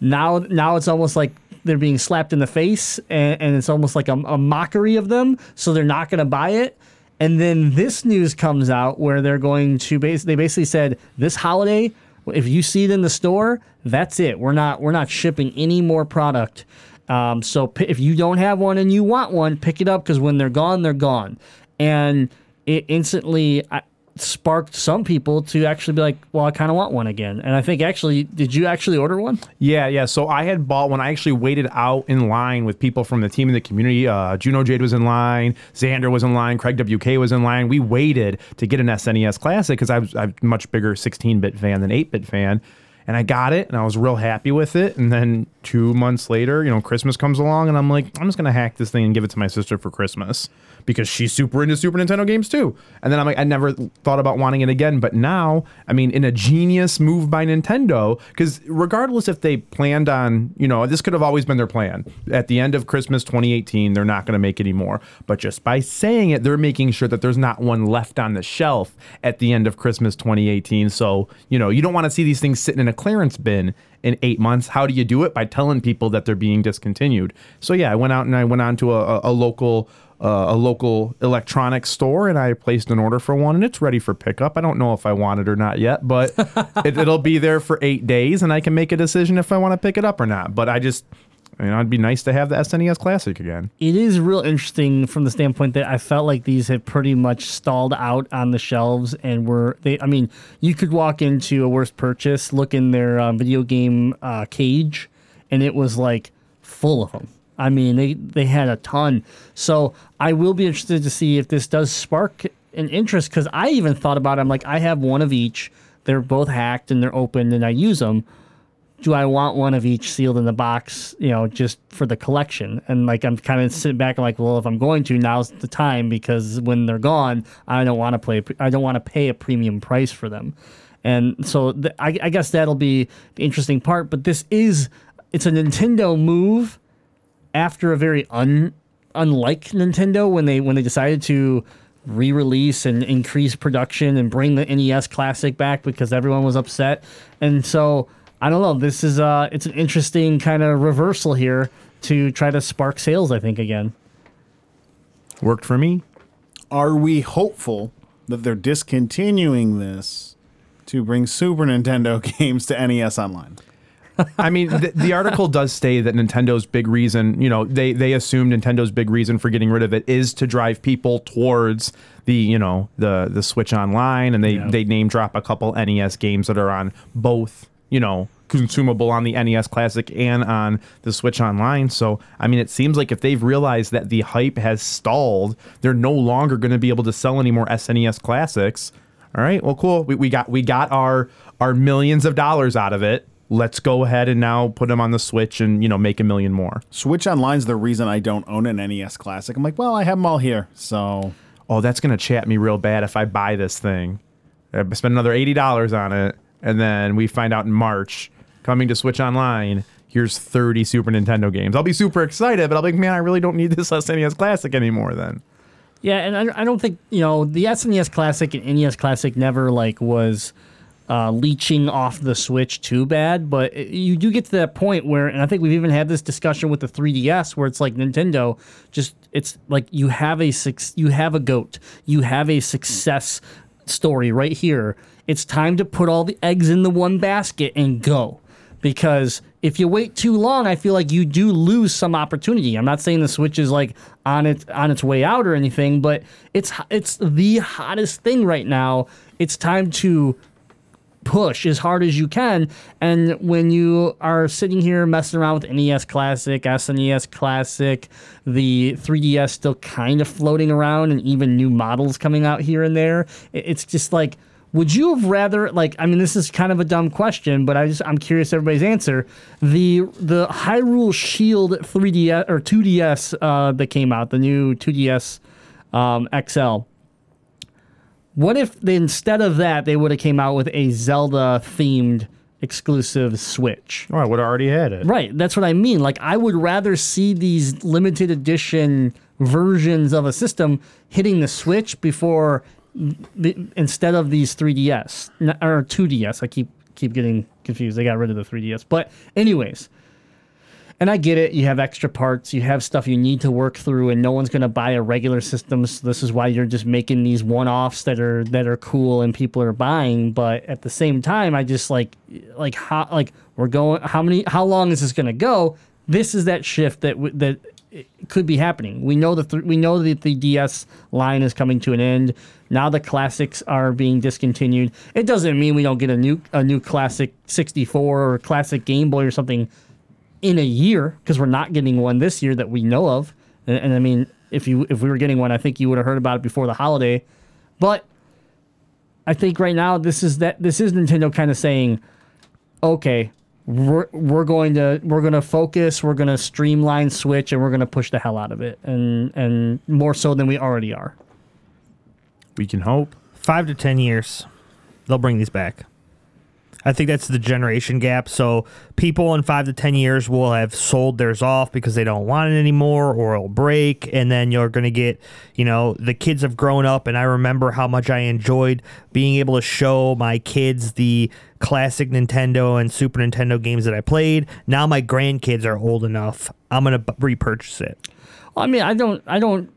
Now now it's almost like they're being slapped in the face and, and it's almost like a, a mockery of them so they're not going to buy it. And then this news comes out where they're going to base they basically said this holiday if you see it in the store that's it we're not we're not shipping any more product um, so p- if you don't have one and you want one, pick it up because when they're gone, they're gone. And it instantly uh, sparked some people to actually be like, well, I kind of want one again. And I think actually, did you actually order one? Yeah, yeah. So I had bought one. I actually waited out in line with people from the team in the community. Uh, Juno Jade was in line. Xander was in line. Craig WK was in line. We waited to get an SNES Classic because I was I'm a much bigger 16-bit fan than 8-bit fan. And I got it, and I was real happy with it. And then two months later, you know, Christmas comes along, and I'm like, I'm just gonna hack this thing and give it to my sister for Christmas because she's super into Super Nintendo games too. And then I'm like, I never thought about wanting it again. But now, I mean, in a genius move by Nintendo, because regardless if they planned on, you know, this could have always been their plan. At the end of Christmas 2018, they're not to make any more. But just by saying it, they're making sure that there's not one left on the shelf at the end of Christmas 2018. So, you know, you don't want to see these things sitting in a clearance bin in eight months. How do you do it? By telling people that they're being discontinued. So yeah, I went out and I went on to a, a, local uh, a local electronics store and I placed an order for one and it's ready for pickup. I don't know if I want it or not yet, but it, it'll be there for eight days and I can make a decision if I want to pick it up or not. But I just, you mean, it'd be nice to have the SNES Classic again. It is real interesting from the standpoint that I felt like these had pretty much stalled out on the shelves and were they. I mean, you could walk into a worst purchase, look in their uh, video game uh, cage, and it was like full of them. I mean, they they had a ton. So I will be interested to see if this does spark an interest because I even thought about. It. I'm like, I have one of each. They're both hacked and they're open, and I use them do I want one of each sealed in the box, you know, just for the collection? And like I'm kind of sitting back and like, well, if I'm going to, now's the time because when they're gone, I don't want to play. I don't want to pay a premium price for them. And so th- I, I guess that'll be the interesting part. But this is it's a Nintendo move after a very un unlike Nintendo when they when they decided to re-release and increase production and bring the NES Classic back because everyone was upset. And so I don't know. This is uh, it's an interesting kind of reversal here to try to spark sales. I think again. Worked for me. Are we hopeful that they're discontinuing this to bring Super Nintendo games to NES Online. I mean, the, the article does say that Nintendo's big reason, you know, they they assume Nintendo's big reason for getting rid of it is to drive people towards the, you know, the the Switch Online, and they Yeah. they name drop a couple NES games that are on both, you know, consumable on the NES Classic and on the Switch Online. So, I mean, it seems like if they've realized that the hype has stalled, they're no longer going to be able to sell any more SNES Classics. All right, well, cool. We, we got we got our our millions of dollars out of it. Let's go ahead and now put them on the Switch and you know make a million more. Switch Online's the reason I don't own an NES Classic. I'm like, well, I have them all here, so Oh, that's gonna chat me real bad if I buy this thing. I spend another eighty dollars on it, and then we find out in March coming to Switch Online. Here's 30 Super Nintendo games. I'll be super excited, but I'll be like, man, I really don't need this SNES Classic anymore. Then Yeah, and I, I don't think you know the SNES Classic and NES Classic never like was uh, leeching off the Switch too bad, but it- you do get to that point where, and I think we've even had this discussion with the 3DS, where it's like Nintendo just it's like you have a you have a goat, you have a success story right here. It's time to put all the eggs in the one basket and go because if you wait too long, I feel like you do lose some opportunity. I'm not saying the Switch is like on its on its way out or anything, but it's it's the hottest thing right now. It's time to push as hard as you can. And when you are sitting here messing around with NES Classic, SNES Classic, the 3DS still kind of floating around, and even new models coming out here and there, it's just like. Would you have rather like I mean this is kind of a dumb question, but I just I'm curious everybody's answer. The the Hyrule Shield 3DS or 2DS uh, that came out, the new 2DS um, XL. What if they, instead of that they would have came out with a Zelda themed exclusive Switch? Oh, I would have already had it. Right, that's what I mean. Like I would rather see these limited edition versions of a system hitting the Switch before instead of these 3DS or 2DS. I keep keep getting confused. They got rid of the 3DS. But anyways, and I get it. You have extra parts. You have stuff you need to work through, and no one's going to buy a regular system. So this is why you're just making these one-offs that are that are cool and people are buying. But at the same time, I just like like how like we're going. How many? How long is this going to go? This is that shift that that could be happening. We know the th- we know that the DS line is coming to an end. Now the classics are being discontinued. It doesn't mean we don't get a new a new classic 64 or classic Game Boy or something in a year because we're not getting one this year that we know of. And, and I mean, if you if we were getting one, I think you would have heard about it before the holiday. But I think right now this is that this is Nintendo kind of saying, okay, we're we're going to we're going to focus, we're going to streamline Switch, and we're going to push the hell out of it, and and more so than we already are. we can hope. Five to ten years, they'll bring these back. I think that's the generation gap. So people in five to ten years will have sold theirs off because they don't want it anymore, or it'll break, and then you're going to get, you know, the kids have grown up, and I remember how much I enjoyed being able to show my kids the classic Nintendo and Super Nintendo games that I played. Now my grandkids are old enough. I'm gonna b- repurchase it. I mean, I don't, I don't,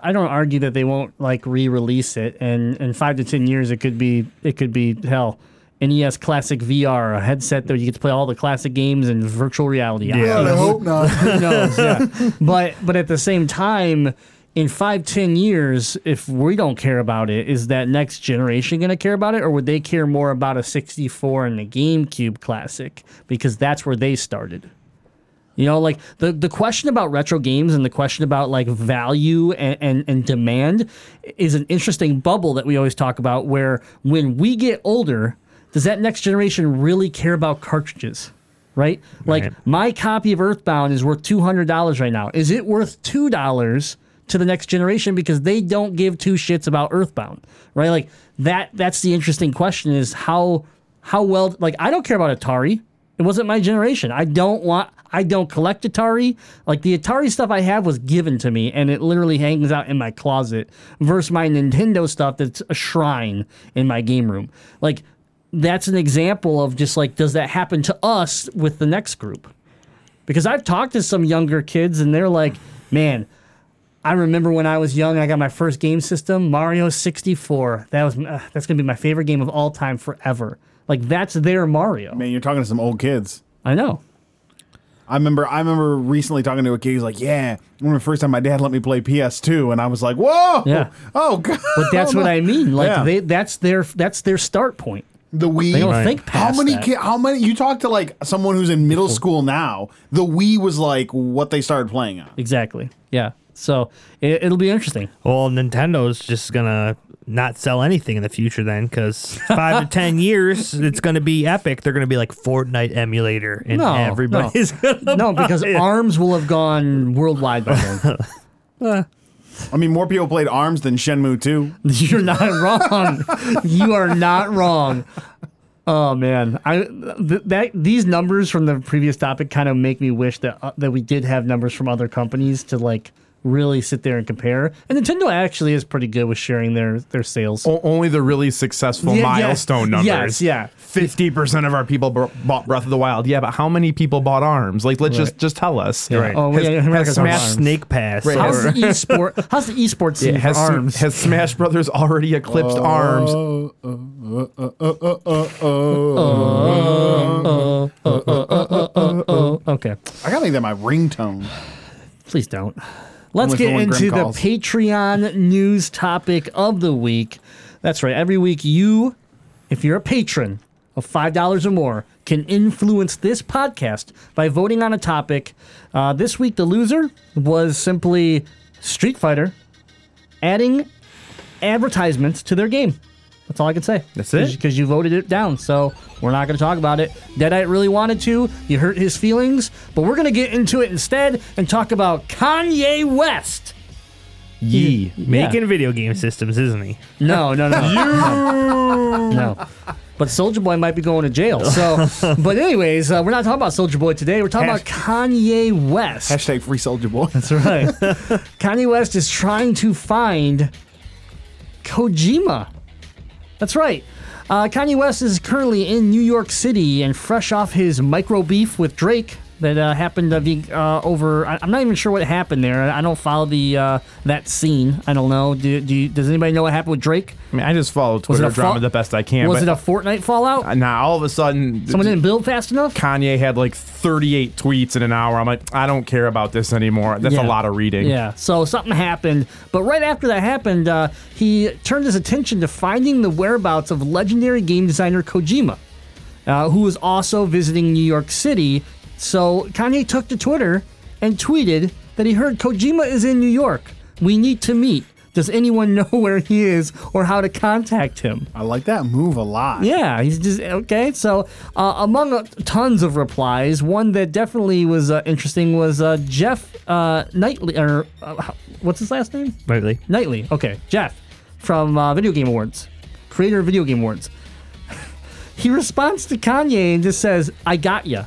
I don't argue that they won't like re-release it, and in five to ten years, it could be, it could be hell. NES Classic VR, a headset that you get to play all the classic games in virtual reality. Yeah, I don't hope not. Who knows? Yeah. but but at the same time, in five, ten years, if we don't care about it, is that next generation going to care about it, or would they care more about a 64 and the GameCube Classic because that's where they started? You know, like the, the question about retro games and the question about like value and, and, and demand is an interesting bubble that we always talk about where when we get older, does that next generation really care about cartridges? Right? Like Right. my copy of Earthbound is worth two hundred dollars right now. Is it worth two dollars to the next generation because they don't give two shits about Earthbound? Right? Like that that's the interesting question is how how well like I don't care about Atari. It wasn't my generation. I don't want. I don't collect Atari. Like the Atari stuff I have was given to me, and it literally hangs out in my closet. Versus my Nintendo stuff that's a shrine in my game room. Like that's an example of just like, does that happen to us with the next group? Because I've talked to some younger kids, and they're like, "Man, I remember when I was young, I got my first game system, Mario 64. That was uh, that's gonna be my favorite game of all time forever. Like that's their Mario. Man, you're talking to some old kids. I know. I remember I remember recently talking to a kid. He's like, "Yeah, I remember the first time my dad let me play PS2," and I was like, "Whoa, Yeah. oh god." But that's what I mean. Like Yeah. they that's their that's their start point. The Wii. They don't think How many? that. Ki- how many? You talk to like someone who's in middle school now. The Wii was like what they started playing on. Exactly. Yeah. So it, it'll be interesting. Well, Nintendo's just gonna not sell anything in the future then, because five to ten years, it's gonna be epic. They're gonna be like Fortnite emulator, and No, everybody's gonna No, buy because it. ARMS will have gone worldwide by then. I mean, more people played Arms than Shenmue 2. You're not wrong. you are not wrong. Oh man, I th- that these numbers from the previous topic kind of make me wish that uh, that we did have numbers from other companies to like really sit there and compare. And Nintendo actually is pretty good with sharing their their sales. O- only the really successful Yeah, yeah. milestone numbers. Yes, yeah. Fifty percent of our people br- bought Breath of the Wild. Yeah, but how many people bought Arms? Like, let's just just tell us. Right. Oh, Has, yeah, has Smash Snake Pass. Right. How's the esport? How's the esports scene Yeah, has, arms? has Smash Brothers already eclipsed oh. Arms? Oh. Oh. okay, I gotta make that my ringtone. please don't. Let's get into the calls. Patreon news topic of the week. That's right. Every week, you, if you're a patron of five dollars or more, can influence this podcast by voting on a topic. Uh, this week, the loser was simply Street Fighter adding advertisements to their game. That's all I can say. That's it? Because you voted it down, so we're not going to talk about it. Deadite really wanted to. You hurt his feelings, but we're going to get into it instead and talk about Kanye West. Yee. Making video game systems, isn't he? No, no, no. no. no. But Soulja Boy might be going to jail. So, but anyways, uh, we're not talking about Soulja Boy today. We're talking about Kanye West. Hashtag free Soulja Boy. That's right. Kanye West is trying to find Kojima. That's right. Uh, Kanye West is currently in New York City and fresh off his micro beef with Drake that uh, happened uh, over. I, I'm not even sure what happened there. I don't follow the uh, that scene. I don't know. Do, do you, does anybody know what happened with Drake? I mean, I just follow it Twitter drama fa- the best I can. Was it a Fortnite fallout? now all of a sudden, Someone didn't build fast enough. Kanye had like 38 tweets in an hour. I'm like, I don't care about this anymore. That's Yeah. a lot of reading. Yeah. So something happened, but right after that happened, uh, he turned his attention to finding the whereabouts of legendary game designer Kojima, uh, who was also visiting New York City. So Kanye took to Twitter and tweeted that he heard Kojima is in New York. We need to meet. Does anyone know where he is or how to contact him? I like that move a lot. Yeah, he's just okay. So, uh, among uh, tons of replies, one that definitely was uh, interesting was uh, Jeff uh, Knightley, or uh, what's his last name? Lately. Knightley. Okay, Jeff from uh, Video Game Awards, creator of Video Game Awards. he responds to Kanye and just says, "I got ya."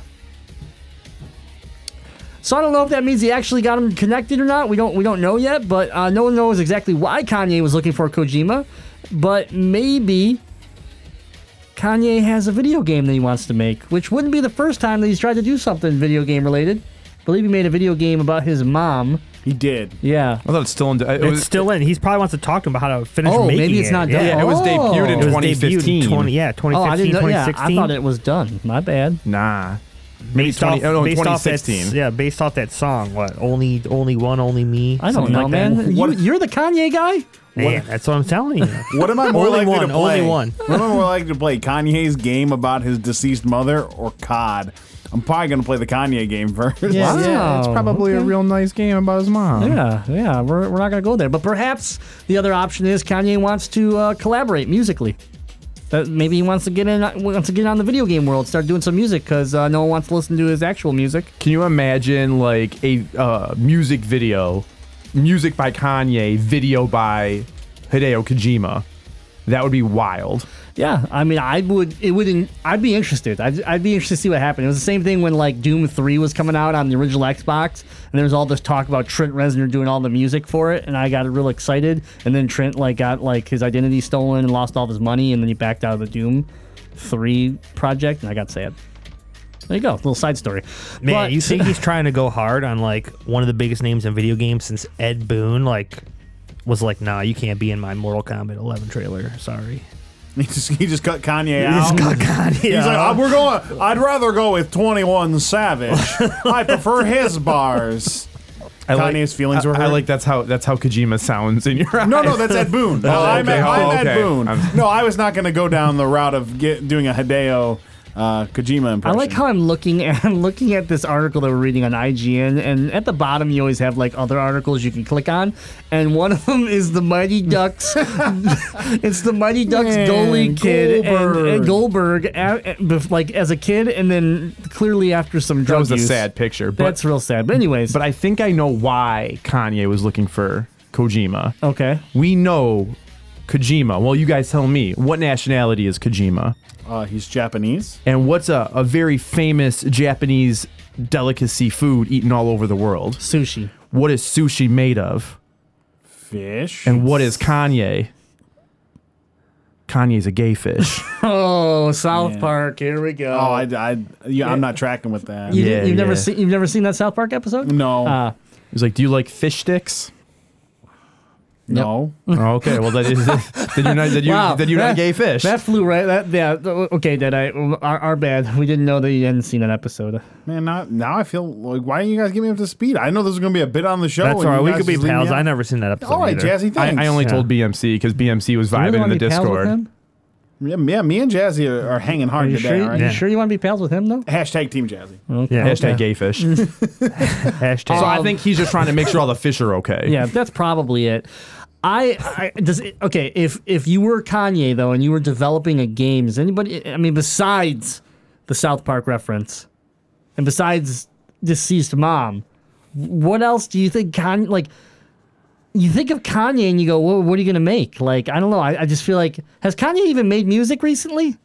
So I don't know if that means he actually got him connected or not. We don't we don't know yet, but uh, no one knows exactly why Kanye was looking for Kojima. But maybe Kanye has a video game that he wants to make, which wouldn't be the first time that he's tried to do something video game related. I believe he made a video game about his mom. He did. Yeah. I thought it's still in. It It's still in. He probably wants to talk to him about how to finish Oh, making maybe it's it. not done. Yeah, it was Oh. debuted in It was debuted 2015. in 20, yeah, Oh, I 2015, didn't know. Yeah, 2016. I thought it was done. My bad. Nah. Maybe based 20, off, oh, no, based off that, 2016. yeah, based off that song. What? Only, only one, only me. I don't know, like man. That. You, you're the Kanye guy. Man, that's what I'm telling you. What am I more Only likely one, to play? only one. What am I more likely to play? Kanye's game about his deceased mother or COD? I'm probably gonna play the Kanye game first. Yeah. Yeah, it's Wow, probably a real nice game about his mom. Yeah, yeah. We're, we're not going to go there. But perhaps the other option is Kanye wants to uh, collaborate musically. That maybe he wants to get in wants to get on the video game world, start doing some music because uh, no one wants to listen to his actual music. Can you imagine like a uh, music video, music by Kanye, video by Hideo Kojima? That would be wild. Yeah, I mean, I would. It would. I'd be interested. I'd, I'd be interested to see what happened. It was the same thing when like Doom Three was coming out on the original Xbox, and there was all this talk about Trent Reznor doing all the music for it, and I got real excited. And then Trent like got like his identity stolen and lost all of his money, and then he backed out of the Doom Three project, and I got sad. There you go. Little side story. Man, But- you think he's trying to go hard on like one of the biggest names in video games since Ed Boon? Like, was like, nah, you can't be in my Mortal Kombat 11 trailer. Sorry. He just he just cut Kanye out. God, He's like, "Uh, we're going. I'd rather go with Twenty One Savage. I prefer his bars. I like- Kanye's feelings I, were I hurt. like that's how that's how Kojima sounds in your eyes. No, no, that's Ed Boon. Oh, I'm, okay. at, I'm Oh, Ed okay. Boon. I'm- no, I was not going to go down the route of get, doing a Hideo uh, Kojima I like how I'm looking at I'm looking at this article that we're reading on IGN, and at the bottom you always have like other articles you can click on, and one of them is the Mighty Ducks. it's the Mighty Ducks Man, goalie kid and, and Goldberg. Goldberg, a- a- like as a kid, and then clearly after some drugs. that drug was a sad picture. But, That's real sad. But anyways, but I think I know why Kanye was looking for Kojima. okay. We know Kojima. Well, you guys tell me what nationality is Kojima, uh, he's Japanese. and what's a, a very famous Japanese delicacy food eaten all over the world? Sushi. What is sushi made of? Fish. And what is Kanye? Kanye's a gay fish. Oh, South Yeah. Park. Here we go. oh, I, I, yeah, I'm not tracking with that. you, Yeah, have never seen you've never seen that South Park episode? No, Uh, He's like, "Do you like fish sticks?" No. Oh, okay, well that is then you're not then you Wow, then you're not that- gay fish. That flew right. That yeah. Okay, that I um, our, our bad. We didn't know that you hadn't seen an episode. Man, now, now I feel like why didn't you guys get me up to speed? I know this is going to be a bit on the show. That's and all right. you We guys could be just leave me pals. out. I never seen that episode. Oh, all right, either. Jazzy, I, thanks. I only Yeah. told BMC because BMC was You really vibing in the be pals with Discord. Him? yeah, yeah, me and Jazzy are, are hanging Are hard you today. sure? all right? You Yeah. sure you want to be pals with him though? Hashtag Team Jazzy. Yeah. Hashtag Okay. gay fish. Hashtag. Um, so I think he's just trying to make sure all the fish are okay. Yeah, that's probably it. I, I does it, okay. If if you were Kanye though, and you were developing a game, does anybody? I mean, besides the South Park reference, and besides deceased mom, what else do you think Kanye like? You think of Kanye and you go, well, what are you gonna make? Like, I don't know. I, I just feel like has Kanye even made music recently?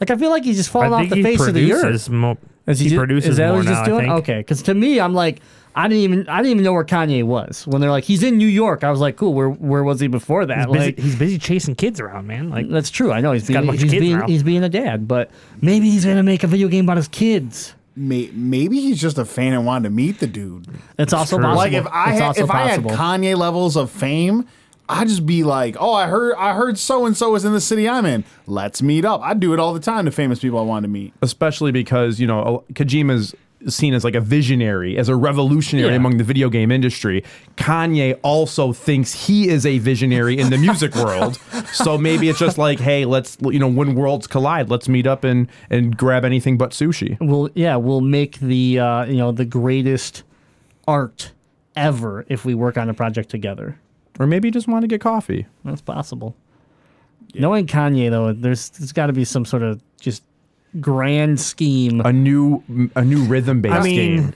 Like, I feel like he's just fallen I off think the he face of the earth. produces mo- Is he, ju- produces is that more what he's just now, I doing? think. Okay, because to me, I'm like, I didn't even I didn't even know where Kanye was when they're like, he's in New York. I was like, cool. Where where was he before that? He's busy, Like, he's busy chasing kids around, man. Like that's true. I know he's, got a being bunch of he's kids being now. he's being a dad, but maybe he's gonna make a video game about his kids. May, maybe he's just a fan and wanted to meet the dude. It's also true. possible. Like if I it's had also if I had. Kanye levels of fame, I'd just be like, oh, I heard I heard so and so is in the city I'm in. Let's meet up. I do it all the time to famous people I want to meet. Especially because, you know, Kojima's seen as like a visionary, as a revolutionary Yeah. among the video game industry. Kanye also thinks he is a visionary in the music world. So maybe it's just like, hey, let's you know, when worlds collide, let's meet up and and grab anything but sushi. we'll yeah we'll make the uh, you know the greatest art ever if we work on a project together. Or maybe you just want to get coffee. That's possible. Knowing Kanye though, there's there's got to be some sort of just grand scheme. A new a new rhythm based I mean, game.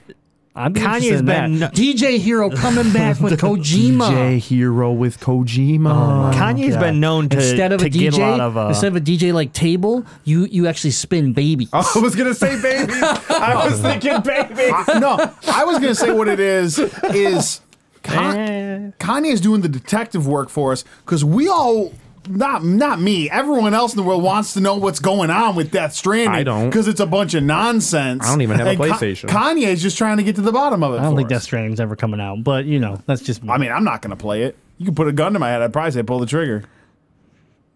I'm Kanye's been- DJ Hero coming back with Kojima. DJ Hero with Kojima. Kanye's God. been known to, instead of to a get DJ, a lot of. Uh, instead of a DJ like table, you you actually spin babies. I was gonna say baby. I was thinking baby. I- no, I was gonna say what it is is Con- Kanye's doing the detective work for us because we all. Not not me. Everyone else in the world wants to know what's going on with Death Stranding. I don't. because it's a bunch of nonsense. I don't even have a And Ka- PlayStation. Kanye's just trying to get to the bottom of it. I don't for think us. Death Stranding's ever coming out, but you know that's just me. I mean, I'm not gonna play it. You can put a gun to my head. I'd probably say pull the trigger.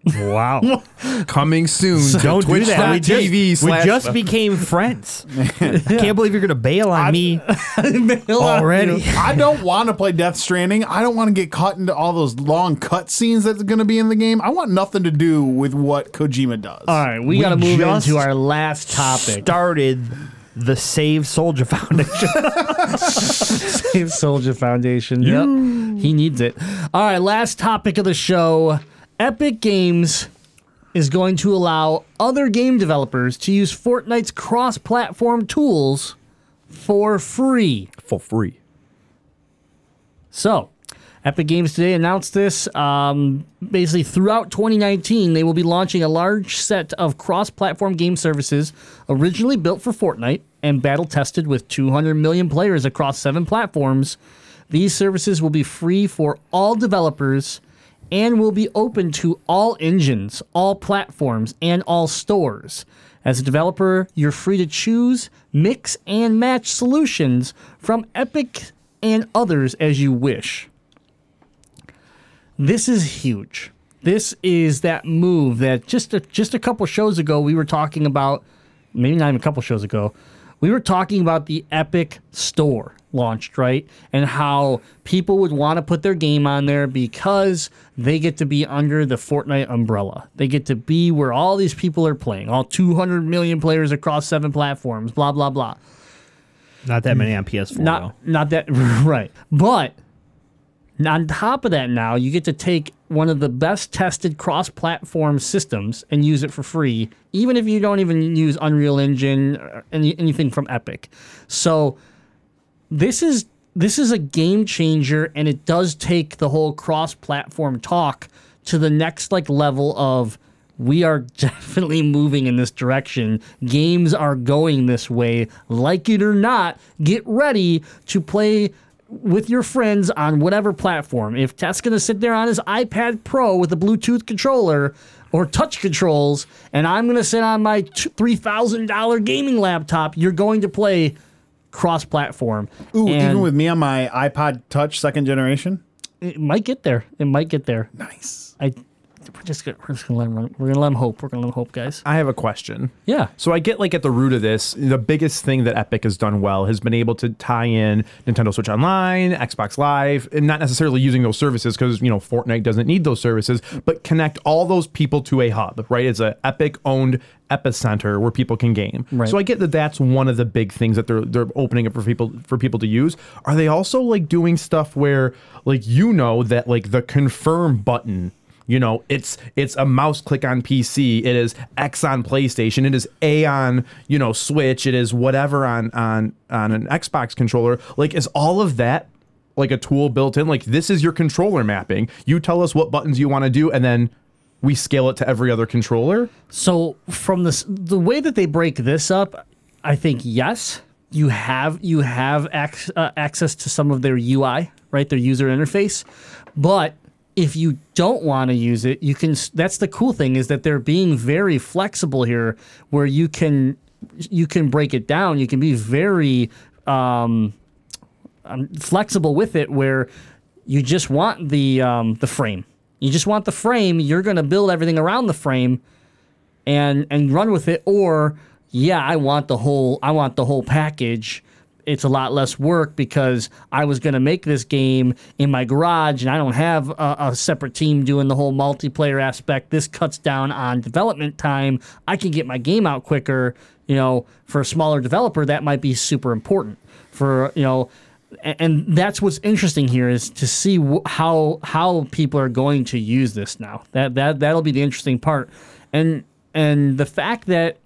Wow. Coming soon. Don't do that. We just, TV we slash- just became friends. I can't believe you're gonna bail on me Already. already. I don't want to play Death Stranding. I don't want to get caught into all those long cut scenes that's going to be in the game. I want nothing to do with what Kojima does. All right, we, We got to move just into our last topic. Started the Save Soulja Foundation. Save Soulja Foundation. Yep. He needs it. All right, last topic of the show. Epic Games is going to allow other game developers to use Fortnite's cross platform tools for free. for free. So, Epic Games today announced this. Um, basically, throughout 2019, they will be launching a large set of cross platform game services originally built for Fortnite and battle tested with 200 million players across seven platforms. These services will be free for all developers and will be open to all engines, all platforms, and all stores. As a developer, you're free to choose, mix, and match solutions from Epic and others as you wish. This is huge. This is that move that just a, just a couple shows ago we were talking about, maybe not even a couple shows ago, we were talking about the Epic Store launched, right? And how people would want to put their game on there because they get to be under the Fortnite umbrella. They get to be where all these people are playing, all 200 million players across seven platforms, blah, blah, blah. Not that many on PS4 though. Not, not that, right. But on top of that, now you get to take one of the best tested cross platform systems and use it for free, even if you don't even use Unreal Engine or any, anything from Epic. So this is this is a game changer and it does take the whole cross platform talk to the next like level of we are definitely moving in this direction. Games are going this way. Like it or not, get ready to play with your friends on whatever platform. If Ted's going to sit there on his iPad Pro with a Bluetooth controller or touch controls, and I'm going to sit on my $3,000 gaming laptop, you're going to play cross platform. Ooh, even with me on my iPod Touch second generation. it might get there. It might get there. Nice. I we're just gonna, we're just gonna let him run. We're gonna let him hope. We're gonna let him hope, guys. I have a question. Yeah. So I get like at the root of this, the biggest thing that Epic has done well has been able to tie in Nintendo Switch Online, Xbox Live, and not necessarily using those services because you know Fortnite doesn't need those services, but connect all those people to a hub, right? It's a Epic owned epicenter where people can game. Right. So I get that that's one of the big things that they're they're opening up for people for people to use. Are they also like doing stuff where like you know that like the confirm button you know, it's it's a mouse click on PC. It is X on PlayStation. It is A on you know Switch. It is whatever on on on an Xbox controller. Like, is all of that like a tool built in? Like, this is your controller mapping. You tell us what buttons you want to do, and then we scale it to every other controller. So from this, the way that they break this up, I think yes, you have you have ac- uh, access to some of their UI, right? Their user interface, but if you don't want to use it, you can. That's the cool thing is that they're being very flexible here, where you can you can break it down. You can be very um, um, flexible with it, where you just want the um, the frame. You just want the frame. You're going to build everything around the frame and and run with it or yeah i want the whole i want the whole package it's a lot less work because i was going to make this game in my garage and i don't have a, a separate team doing the whole multiplayer aspect. This cuts down on development time. I can get my game out quicker. You know for a smaller developer that might be super important for you know and that's what's interesting here is to see how how people are going to use this now. That that that'll be the interesting part, and and the fact that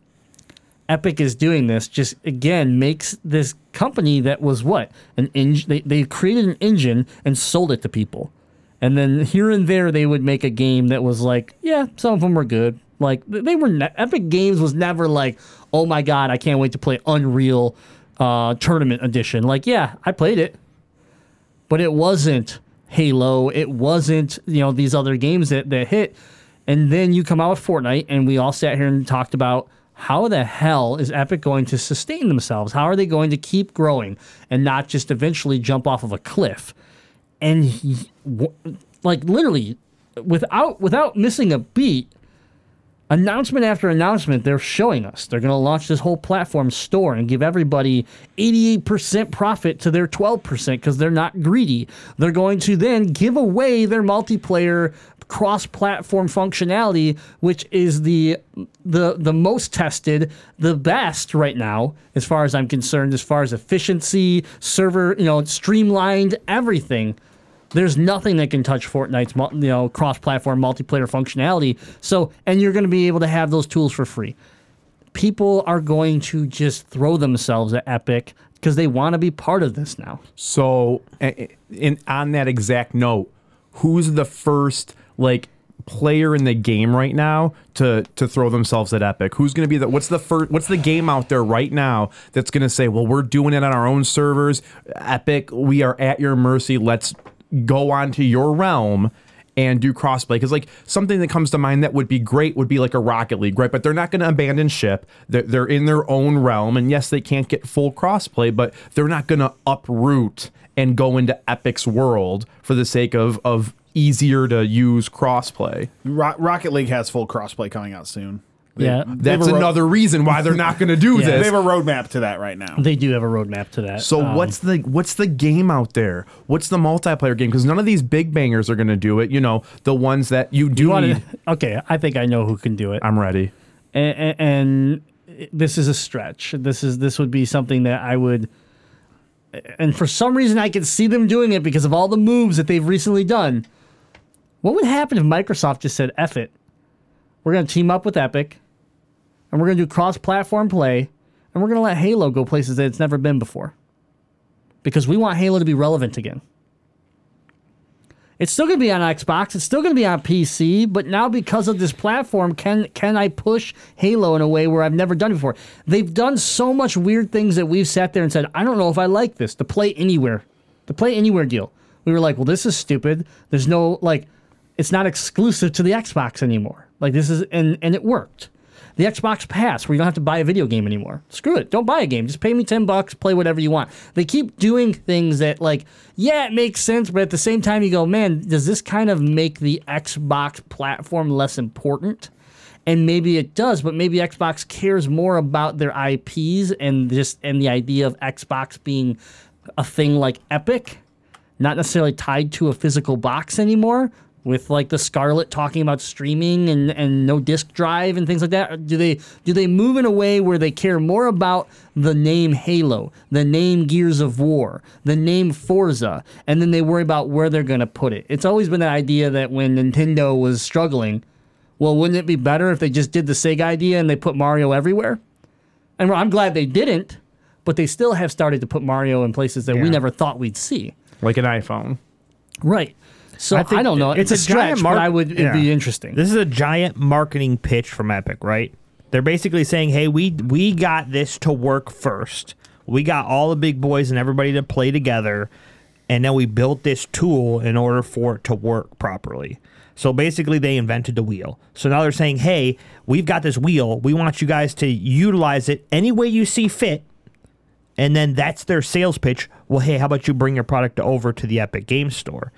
Epic is doing this just again makes this company that was what an engine. They they created an engine and sold it to people, and then here and there they would make a game that was like, yeah, some of them were good. Like they were ne- Epic Games was never like, oh my god, I can't wait to play Unreal uh, Tournament Edition. Like, yeah, I played it, but it wasn't Halo. It wasn't you know these other games that that hit. And then you come out with Fortnite, and we all sat here and talked about how the hell is Epic going to sustain themselves? How are they going to keep growing and not just eventually jump off of a cliff? And he, like literally, without without missing a beat, announcement after announcement, they're showing us they're going to launch this whole platform store and give everybody 88% profit to their 12% because they're not greedy. They're going to then give away their multiplayer cross-platform functionality, which is the the the most tested, the best right now, as far as I'm concerned, as far as efficiency, server, you know, streamlined everything there's nothing that can touch Fortnite's you know cross-platform multiplayer functionality. So, and you're going to be able to have those tools for free. People are going to just throw themselves at Epic because they want to be part of this now. So, in on that exact note, who's the first like player in the game right now to to throw themselves at Epic? Who's going to be the what's the first what's the game out there right now that's going to say, "Well, we're doing it on our own servers. Epic, we are at your mercy. Let's go onto your realm." and do crossplay. Because like something that comes to mind that would be great would be like a Rocket League, right? But they're not going to abandon ship. They're, they're in their own realm, and yes, they can't get full crossplay, but they're not going to uproot and go into Epic's world for the sake of of easier to use crossplay. Ro- Rocket League has full crossplay coming out soon. Yeah, They have That's a ro- another reason why they're not going to do Yeah. They have a roadmap to that right now. they do have a roadmap to that. So Um, what's the what's the game out there? What's the multiplayer game? Because none of these big bangers are going to do it. You know, the ones that you do you want need. Okay, I think I know who can do it. I'm ready. and, and this is a stretch. This is this would be something that I would, and for some reason I can see them doing it because of all the moves that they've recently done. What would happen if Microsoft just said, "F it, we're going to team up with Epic, and we're going to do cross-platform play, and we're going to let Halo go places that it's never been before, because we want Halo to be relevant again." It's still going to be on Xbox. It's still going to be on PC. But now, because of this platform, can can I push Halo in a way where I've never done before? They've done so much weird things that we've sat there and said, I don't know if I like this. The play anywhere, the play anywhere deal. We were like, well, this is stupid. There's no like, it's not exclusive to the Xbox anymore. Like this is, and and it worked. The Xbox Pass, where you don't have to buy a video game anymore. Screw it. Don't buy a game. Just pay me 10 bucks, play whatever you want. They keep doing things that, like, yeah, it makes sense, but at the same time, you go, man, does this kind of make the Xbox platform less important? And maybe it does, but maybe Xbox cares more about their IPs and just and the idea of Xbox being a thing like Epic, not necessarily tied to a physical box anymore. With like the Scarlett talking about streaming and, and no disk drive and things like that, do they do they move in a way where they care more about the name Halo, the name Gears of War, the name Forza, and then they worry about where they're going to put it? It's always been the idea that when Nintendo was struggling, well, wouldn't it be better if they just did the Sega idea and they put Mario everywhere? And I'm glad they didn't, but they still have started to put Mario in places that we never thought we'd see. Like an iPhone. Right. So I, think don't know. It's, a stretch, mar- but I would. It'd Yeah. be interesting. This is a giant marketing pitch from Epic, right? They're basically saying, "Hey, we we got this to work first. We got all the big boys and everybody to play together, and then we built this tool in order for it to work properly." So basically, they invented the wheel. So now they're saying, "Hey, we've got this wheel. We want you guys to utilize it any way you see fit." And then that's their sales pitch. Well, hey, how about you bring your product over to the Epic Games Store?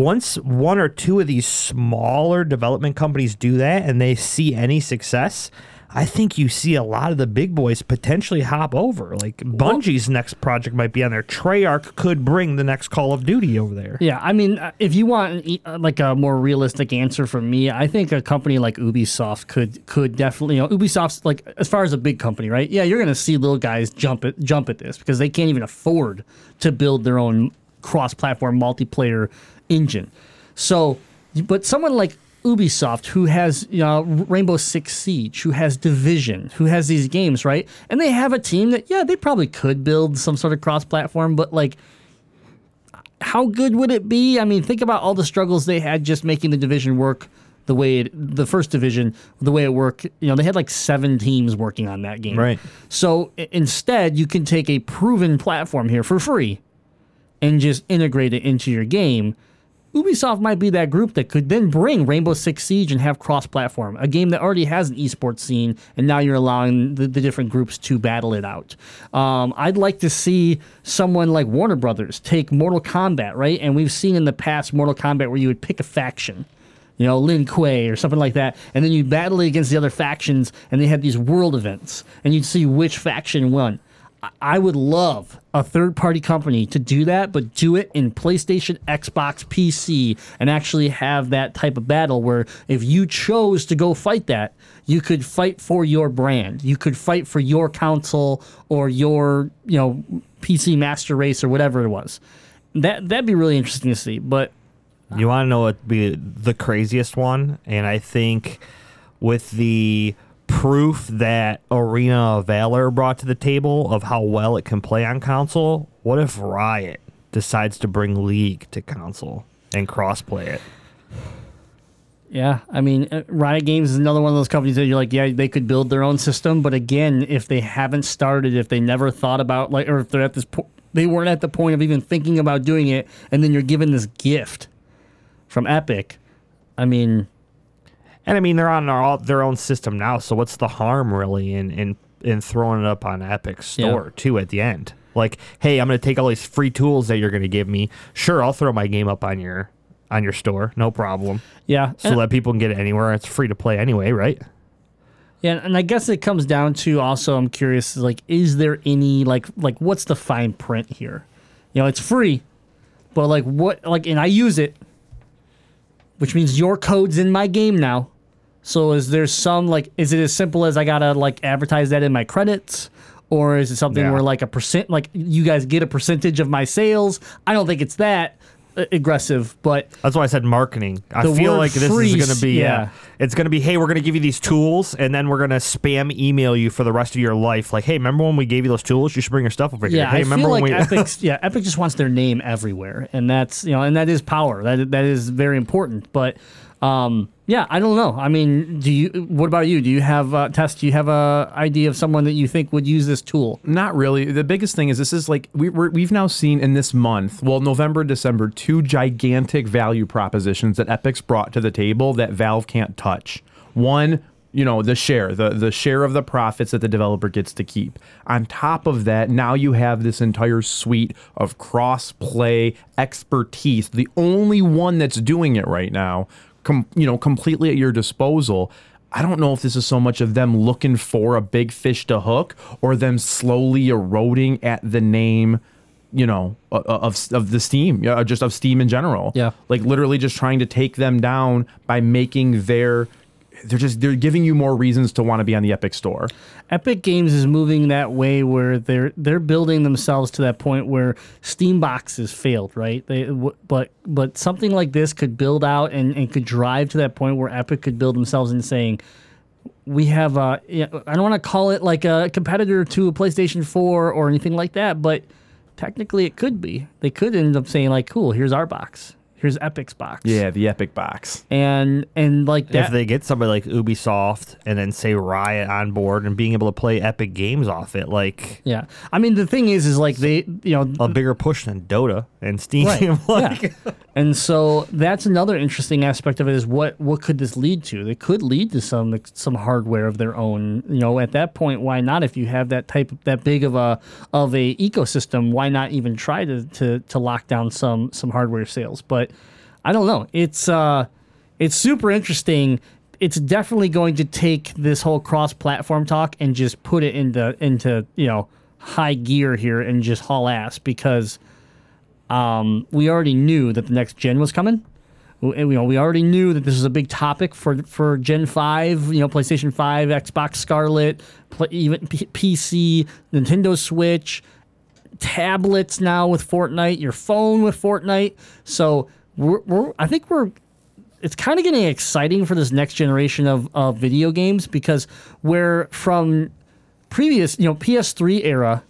Once one or two of these smaller development companies do that and they see any success, I think you see a lot of the big boys potentially hop over. Like Bungie's next project might be on there. Treyarch could bring the next Call of Duty over there. Yeah, I mean, uh, if you want an uh, like a more realistic answer from me, I think a company like Ubisoft could could definitely, you know, Ubisoft's like as far as a big company, right? Yeah, you're gonna see little guys jump at jump at this because they can't even afford to build their own cross-platform multiplayer engine. So, but someone like Ubisoft, who has you know Rainbow Six Siege, who has Division, who has these games, right? And they have a team that, yeah, they probably could build some sort of cross-platform, but like how good would it be? I mean, think about all the struggles they had just making the division work the way it, the first division, the way it worked. You know, they had like seven teams working on that game. Right. So instead, you can take a proven platform here for free and just integrate it into your game. Ubisoft might be that group that could then bring Rainbow Six Siege and have cross platform, a game that already has an esports scene, and now you're allowing the, the different groups to battle it out. Um, I'd like to see someone like Warner Brothers take Mortal Kombat, right? And we've seen in the past Mortal Kombat where you would pick a faction you know, Lin Kuei or something like that, and then you battle against the other factions, and they had these world events, and you'd see which faction won. I- would love a third party company to do that, but do it in PlayStation, Xbox, PC, and actually have that type of battle where if you chose to go fight that, you could fight for your brand. You could fight for your console or your, you know, PC Master Race or whatever it was. That that'd be really interesting to see. But You want to know what be the craziest one? And I think with the proof that Arena of Valor brought to the table of how well it can play on console, what if Riot decides to bring League to console and crossplay it? Yeah, I mean, uh, Riot Games is another one of those companies that you're like, yeah, they could build their own system, but again, if they haven't started, if they never thought about like, or if they're at this, po- they weren't at the point of even thinking about doing it, and then you're given this gift from Epic, I mean, And I mean, they're on our, their own system now, so what's the harm really in in, in throwing it up on Epic Store too at the end? Like, hey, I'm going to take all these free tools that you're going to give me. Sure, I'll throw my game up on your on your store, no problem. yeah. So that people can get it anywhere. It's free to play anyway, right? Yeah, and I guess it comes down to also I'm curious like is there any like like what's the fine print here? You know, it's free, but like what like and I use it which means your code's in my game now. So is there some like is it as simple as I got to like advertise that in my credits or is it something Yeah. where like a percent like you guys get a percentage of my sales? I don't think it's that uh, aggressive, but That's why I said marketing. I feel like this is going to be yeah. yeah. It's going to be hey, we're going to give you these tools, and then we're going to spam email you for the rest of your life. Like, hey, remember when we gave you those tools? You should bring your stuff over here. Yeah, Hey, I remember feel when like we? Epic's yeah, Epic just wants their name everywhere, and that's you know, and that is power. That that is very important. But um, yeah, I don't know. I mean, do you? What about you? Do you have uh, test? Do you have a idea of someone that you think would use this tool? Not really. The biggest thing is this is like we, we're, we've now seen in this month, well, November, December, two gigantic value propositions that Epic's brought to the table that Valve can't touch. One, you know, the share, the the share of the profits that the developer gets to keep. On top of that, now you have this entire suite of cross-play expertise. The only one that's doing it right now, com, you know, completely at your disposal. I don't know if this is so much of them looking for a big fish to hook or them slowly eroding at the name, you know, of of the Steam, yeah, just of Steam in general. Yeah. Like literally just trying to take them down by making their they're just they're giving you more reasons to want to be on the Epic Store. Epic Games is moving that way where they're they're building themselves to that point where Steam boxes failed, right? They w- but but something like this could build out and, and could drive to that point where Epic could build themselves in saying, we have a I don't want to call it like a competitor to a PlayStation 4 or anything like that, but technically it could be. They could end up saying like, cool, here's our box. Here's Epic's box. Yeah, the Epic box. And and like that if they get somebody like Ubisoft and then say Riot on board and being able to play Epic games off it, like yeah. I mean the thing is is like they you know a bigger push than Dota and Steam. Right. like, yeah. And so that's another interesting aspect of it is what what could this lead to? It could lead to some some hardware of their own. You know, at that point, why not? If you have that type that big of a of a ecosystem, why not even try to to, to lock down some some hardware sales? But I don't know. It's uh it's super interesting. It's definitely going to take this whole cross-platform talk and just put it into into you know high gear here and just haul ass because um, we already knew that the next gen was coming. We, you know, we already knew that this was a big topic for for Gen Five. You know, PlayStation Five, Xbox Scarlett, play, even P- PC, Nintendo Switch, tablets now with Fortnite, your phone with Fortnite. So we're, we're I think we're it's kind of getting exciting for this next generation of, of video games because we're from previous, you know, PS3 era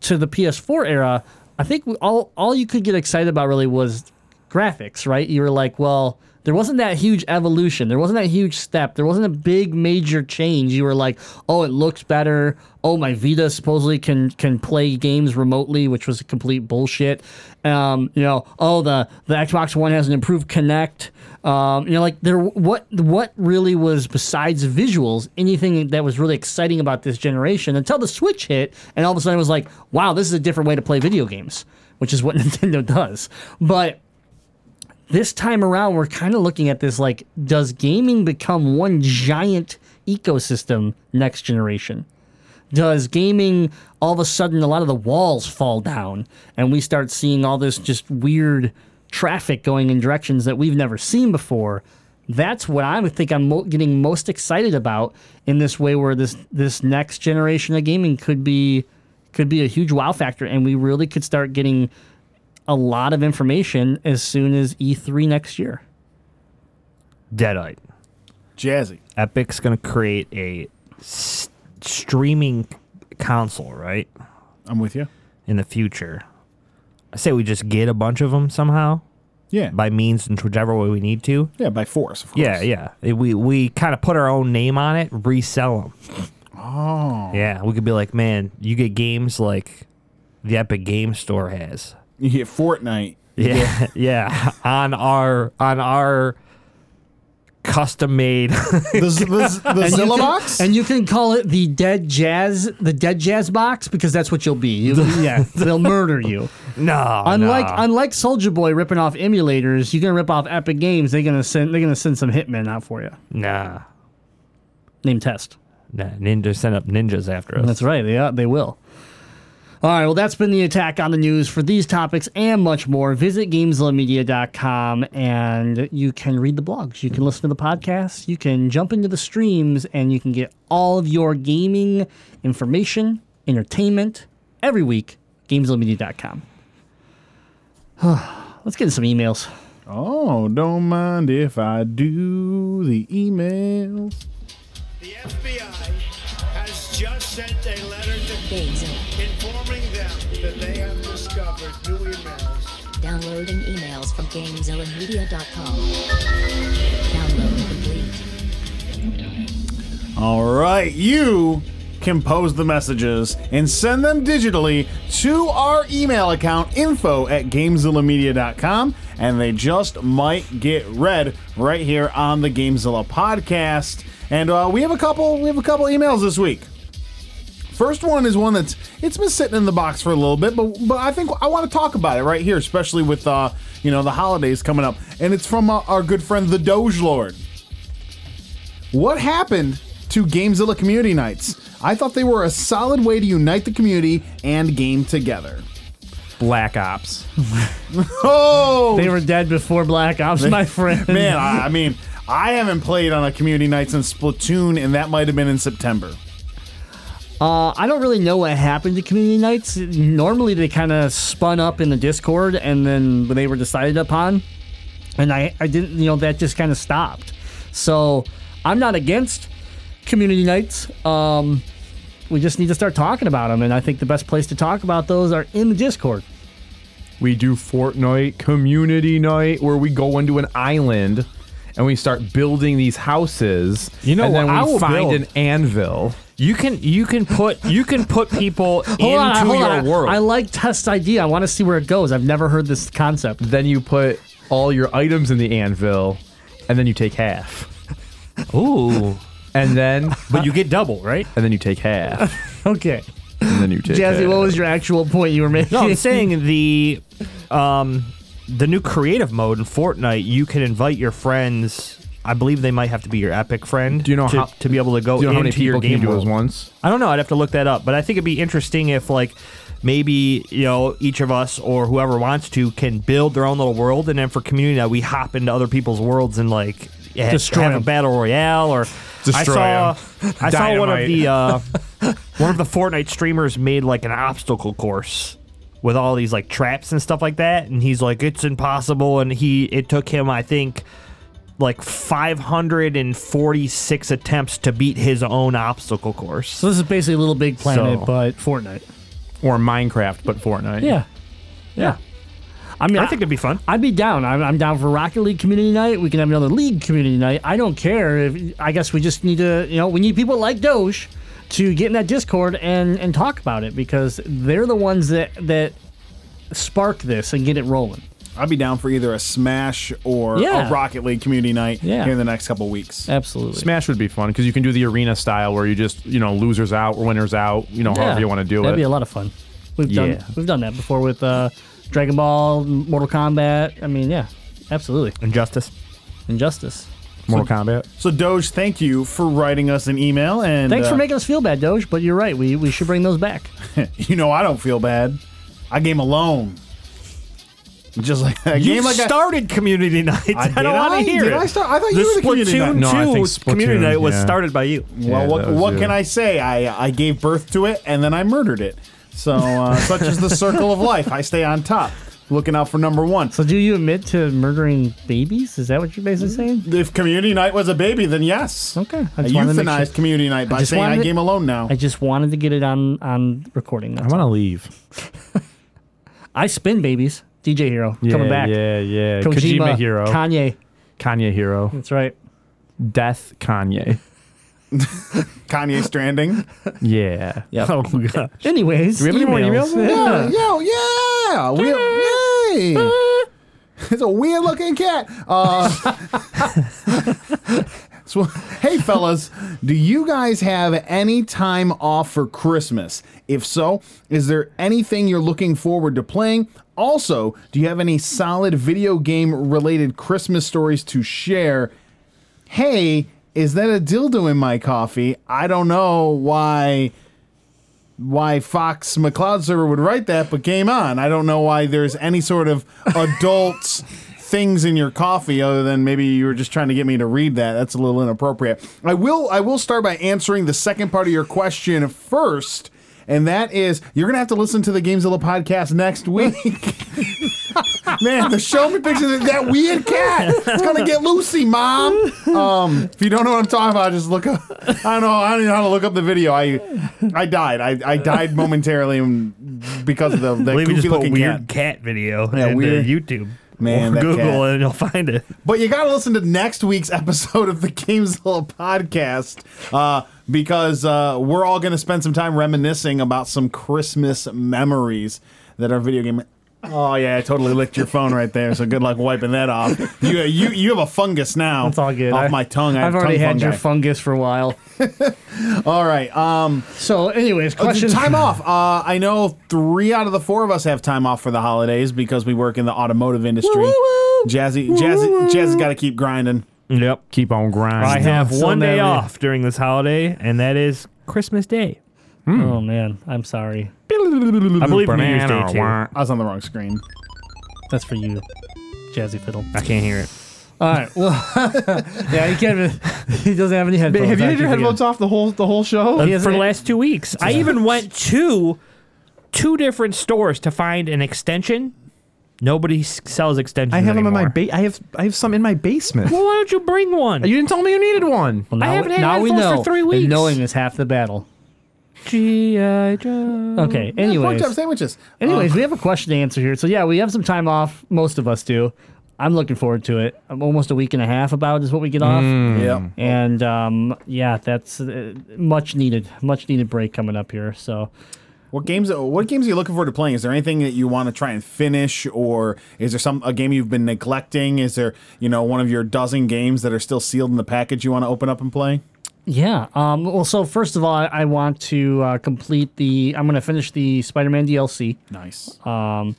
to the PS4 era, I think we, all all you could get excited about really was graphics, right? You were like, well, there wasn't that huge evolution. There wasn't that huge step. There wasn't a big major change. You were like, oh, it looks better. Oh, my Vita supposedly can can play games remotely, which was complete bullshit. Um, you know, oh, the the Xbox One has an improved Kinect. Um, you know, like there, what what really was besides visuals, anything that was really exciting about this generation until the Switch hit, and all of a sudden it was like, wow, this is a different way to play video games, which is what Nintendo does. But this time around, we're kind of looking at this like, does gaming become one giant ecosystem next generation? Does gaming all of a sudden a lot of the walls fall down and we start seeing all this just weird traffic going in directions that we've never seen before? That's what I think I'm getting most excited about in this way, where this this next generation of gaming could be could be a huge wow factor, and we really could start getting a lot of information as soon as E3 next year. Deadite. Jazzy. Epic's gonna create a s- streaming console, right? I'm with you. In the future, I say we just get a bunch of them somehow Yeah. by means and whichever way we need to. yeah, by force, of course. Yeah, yeah. It- We we kind of put our own name on it, resell them. Oh. Yeah, we could be like, man, you get games like the Epic Game Store has. You get Fortnite. Yeah, yeah. on our on our custom made. The, z- the, z- the Zilla can- box? and you can call it the dead jazz, the dead jazz box, because that's what you'll be. You- yeah, they'll murder you. no, Unlike no. unlike Soulja Boy ripping off emulators, you can rip off Epic Games. They're gonna send they're gonna send some hitmen out for you. nah, Name test. nah, ninja send up ninjas after us. That's right. They uh, they will. All right. Well, that's been the attack on the news for these topics and much more. Visit GameZillaMedia.com and you can read the blogs. You can listen to the podcasts. You can jump into the streams and you can get all of your gaming information, entertainment every week. GameZillaMedia.com. Let's get into some emails. oh, don't mind if I do the emails. The FBI has just sent a letter to GameZilla. Downloading emails from GameZillaMedia.com. Download complete. All right, you compose the messages and send them digitally to our email account info at gamezillamedia.com and they just might get read right here on the Gamezilla podcast. And uh, we have a couple we have a couple emails this week. First one is one that's it's been sitting in the box for a little bit, but but I think I want to talk about it right here, especially with uh you know the holidays coming up, and it's from uh, our good friend the Doge Lord. What happened to Gamezilla community nights? I thought they were a solid way to unite the community and game together. Black Ops. Oh, They were dead before Black Ops, my friend. man! I, I mean, I haven't played on a community night since Splatoon, and that might have been in September. Uh, I don't really know what happened to community nights. Normally, they kind of spun up in the Discord, and then when they were decided upon, and I, I didn't, you know, that just kind of stopped. So I'm not against community nights. Um, we just need to start talking about them, and I think the best place to talk about those are in the Discord. We do Fortnite community night where we go into an island and we start building these houses. You know and then we I will find build. an anvil. You can you can put you can put people Hold into on, hold your on. world. I like test idea. I want to see where it goes. I've never heard this concept. Then you put all your items in the anvil, and then you take half. Ooh, And then but you get double, right? and then you take half. Okay, And then you take Jazzy, half. what was your actual point you were making? No, I'm saying the um the new creative mode in Fortnite. You can invite your friends. I believe they might have to be your epic friend. Do you know to, how- to be able to go Do you know how many into your people can you game do world? once? I don't know. I'd have to look that up. But I think it'd be interesting if like maybe you know each of us or whoever wants to can build their own little world, and then for community night we hop into other people's worlds and like ha- Destroy have a battle royale. Or I Destroy saw 'em. I saw one of the uh, one of the Fortnite streamers made like an obstacle course with all these like traps and stuff like that, and he's like it's impossible, and he it took him I think like 546 attempts to beat his own obstacle course. So this is basically a Little Big Planet, So- but Fortnite. Or Minecraft, but Fortnite. Yeah, yeah. I mean, I think it'd be fun. I'd be down. I'm, I'm down for Rocket League community night. We can have another league community night. I don't care. If I guess we just need to, you know, we need people like Doge to get in that Discord and and talk about it because they're the ones that that spark this and get it rolling. I'd be down for either a Smash or Yeah. a Rocket League community night Yeah. here in the next couple weeks. Absolutely. Smash would be fun because you can do the arena style where you just, you know, losers out winners out, you know, however you want to do it. That'd it. be a lot of fun. We've done we've done that before with uh, Dragon Ball, Mortal Kombat. I mean, yeah, absolutely. Injustice. Injustice. Mortal Kombat. So Doge, thank you for writing us an email and Thanks uh, for making us feel bad, Doge. But you're right. We we should bring those back. You know I don't feel bad. I game alone. Just like a You game like a, started community nights. I, did don't want to hear Did it. I start? I thought the you were the community Splatoon night. No, I 2 think community night was yeah. started by you. Well, Yeah, what, what you. can I say? I I gave birth to it and then I murdered it. So uh, such is the circle of life. I stay on top, looking out for number one. So, do you admit to murdering babies? Is that what you're basically saying? If community night was a baby, then yes. Okay, I I just wanted to make euthanized sure- community night by just saying I game alone now. I just wanted to get it on on recording. I want to leave. I spin babies. DJ Hero Yeah, coming back. Yeah, yeah. Kojima, Kojima, hero. Kanye. Kanye hero. That's right. Death Kanye. Kanye Stranding. Yeah. Yeah. Oh god. Anyways, Do we have any more emails? yeah, yo, yeah. We, yay. it's a weird looking cat. Uh, so, hey, fellas, do you guys have any time off for Christmas? If so, is there anything you're looking forward to playing? Also, do you have any solid video game related Christmas stories to share? Hey, is that a dildo in my coffee? I don't know why why Fox McCloud server would write that, but game on. I don't know why there's any sort of adult things in your coffee other than maybe you were just trying to get me to read that. That's a little inappropriate. I will I will start by answering the second part of your question first. And that is, you're gonna have to listen to the Gamezilla podcast next week. Man, the show me pictures of that weird cat. It's gonna get Lucy, mom. Um, if you don't know what I'm talking about, just look up. I don't know. I don't know how to look up the video. I I died. I, I died momentarily because of the, the believe you just goofy put looking weird cat. video Yeah, into weird- YouTube. Man, or that Google cat. and you'll find it. But you got to listen to next week's episode of the Gamezilla podcast uh, because uh, we're all going to spend some time reminiscing about some Christmas memories that our video game. Oh yeah, I totally licked your phone right there. So good luck wiping that off. You you you have a fungus now. It's all good. Off I- my tongue. I I've already had your fungus for a while. All right. Um, So, anyways, Uh, question. Time off. Uh, I know three out of the four of us have time off for the holidays because we work in the automotive industry. Jazzy, Jazzy, Jazzy's got to keep grinding. Yep. Keep on grinding. I have so one day nervy. off during this holiday, and that is Christmas Day. Hmm. Oh man, I'm sorry. I believe New Year's Day too. I was on the wrong screen. That's for you, Jazzy Fiddle. I can't hear it. All right. Well, yeah, he can't. He doesn't have any headphones. Have you had your keep headphones off the whole the whole show? Uh, he has For the last two weeks, I even went to two different stores to find an extension. Nobody s- sells extensions. I have them in my anymore. ba- I have I have some in my basement. Well, why don't you bring one? You didn't tell me you needed one. Well, now, I haven't had now we headphones know. for three and weeks. knowing is half the battle. G.I. Joe. Okay. Pork Anyways, chop sandwiches. anyways, we have a question to answer here. So yeah, we have some time off. Most of us do. I'm looking forward to it. I'm almost a week and a half about is what we get off. Yeah. And um, yeah, that's uh, much needed, much needed break coming up here. So What games? What games are you looking forward to playing? Is there anything that you want to try and finish, or is there some a game you've been neglecting? Is there you know one of your dozen games that are still sealed in the package you want to open up and play? yeah. Um, well, so first of all, I, I want to uh, complete the. I'm going to finish the Spider-Man DLC. Nice. Um,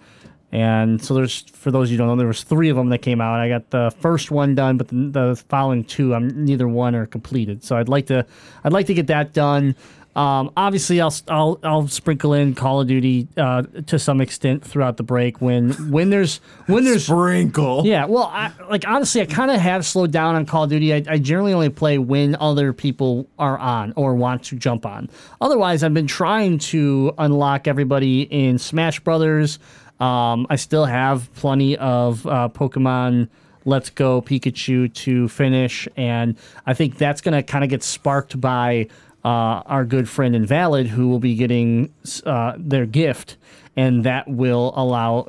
and so there's for those you don't know, there was three of them that came out. I got the first one done, but the, the following two, I'm neither one are completed. So I'd like to, I'd like to get that done. Um, obviously, I'll I'll I'll sprinkle in Call of Duty uh, to some extent throughout the break when when there's when there's Sprinkle. yeah, well, I, like honestly, I kind of have slowed down on Call of Duty. I, I generally only play when other people are on or want to jump on. Otherwise, I've been trying to unlock everybody in Smash Brothers. Um, I still have plenty of uh, Pokemon Let's Go Pikachu to finish, and I think that's going to kind of get sparked by uh, our good friend Invalid, who will be getting uh, their gift and that will allow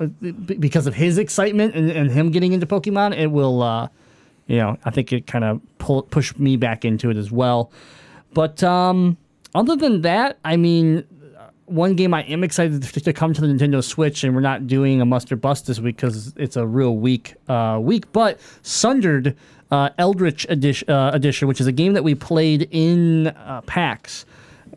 because of his excitement and, and him getting into Pokemon, it will, uh, you know, I think it kind of pull push me back into it as well. But um, other than that, I mean, one game I am excited to, come to the Nintendo Switch, and we're not doing a must or bust this week because it's a real weak uh, week. But Sundered uh, Eldritch edition, uh, edition, which is a game that we played in uh, PAX,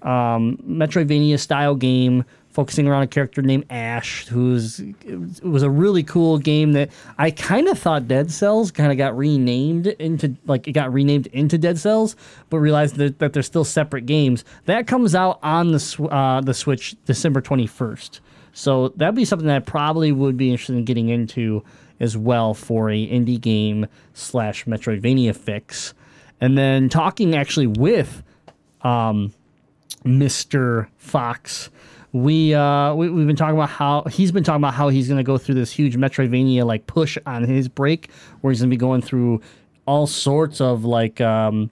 um, Metroidvania style game focusing around a character named Ash, who's it was a really cool game that I kind of thought Dead Cells kind of got renamed into like it got renamed into Dead Cells, but realized that, that they're still separate games. That comes out on the uh, the Switch December twenty first. So that'd be something that I probably would be interested in getting into as well for a indie game slash Metroidvania fix. And then talking actually with um, Mr. Fox. We, uh, we we've been talking about how he's been talking about how he's going to go through this huge Metroidvania like push on his break, where he's going to be going through all sorts of like um,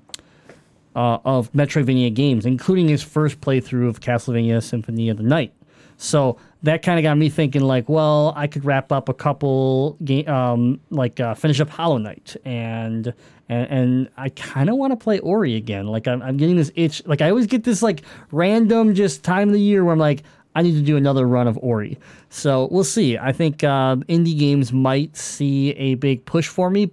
uh, of Metroidvania games, including his first playthrough of Castlevania Symphony of the Night. So that kind of got me thinking, like, well, I could wrap up a couple game, um, like uh, finish up Hollow Knight, and and, and I kind of want to play Ori again. Like I'm, I'm getting this itch. Like I always get this like random just time of the year where I'm like, I need to do another run of Ori. So we'll see. I think uh, indie games might see a big push for me.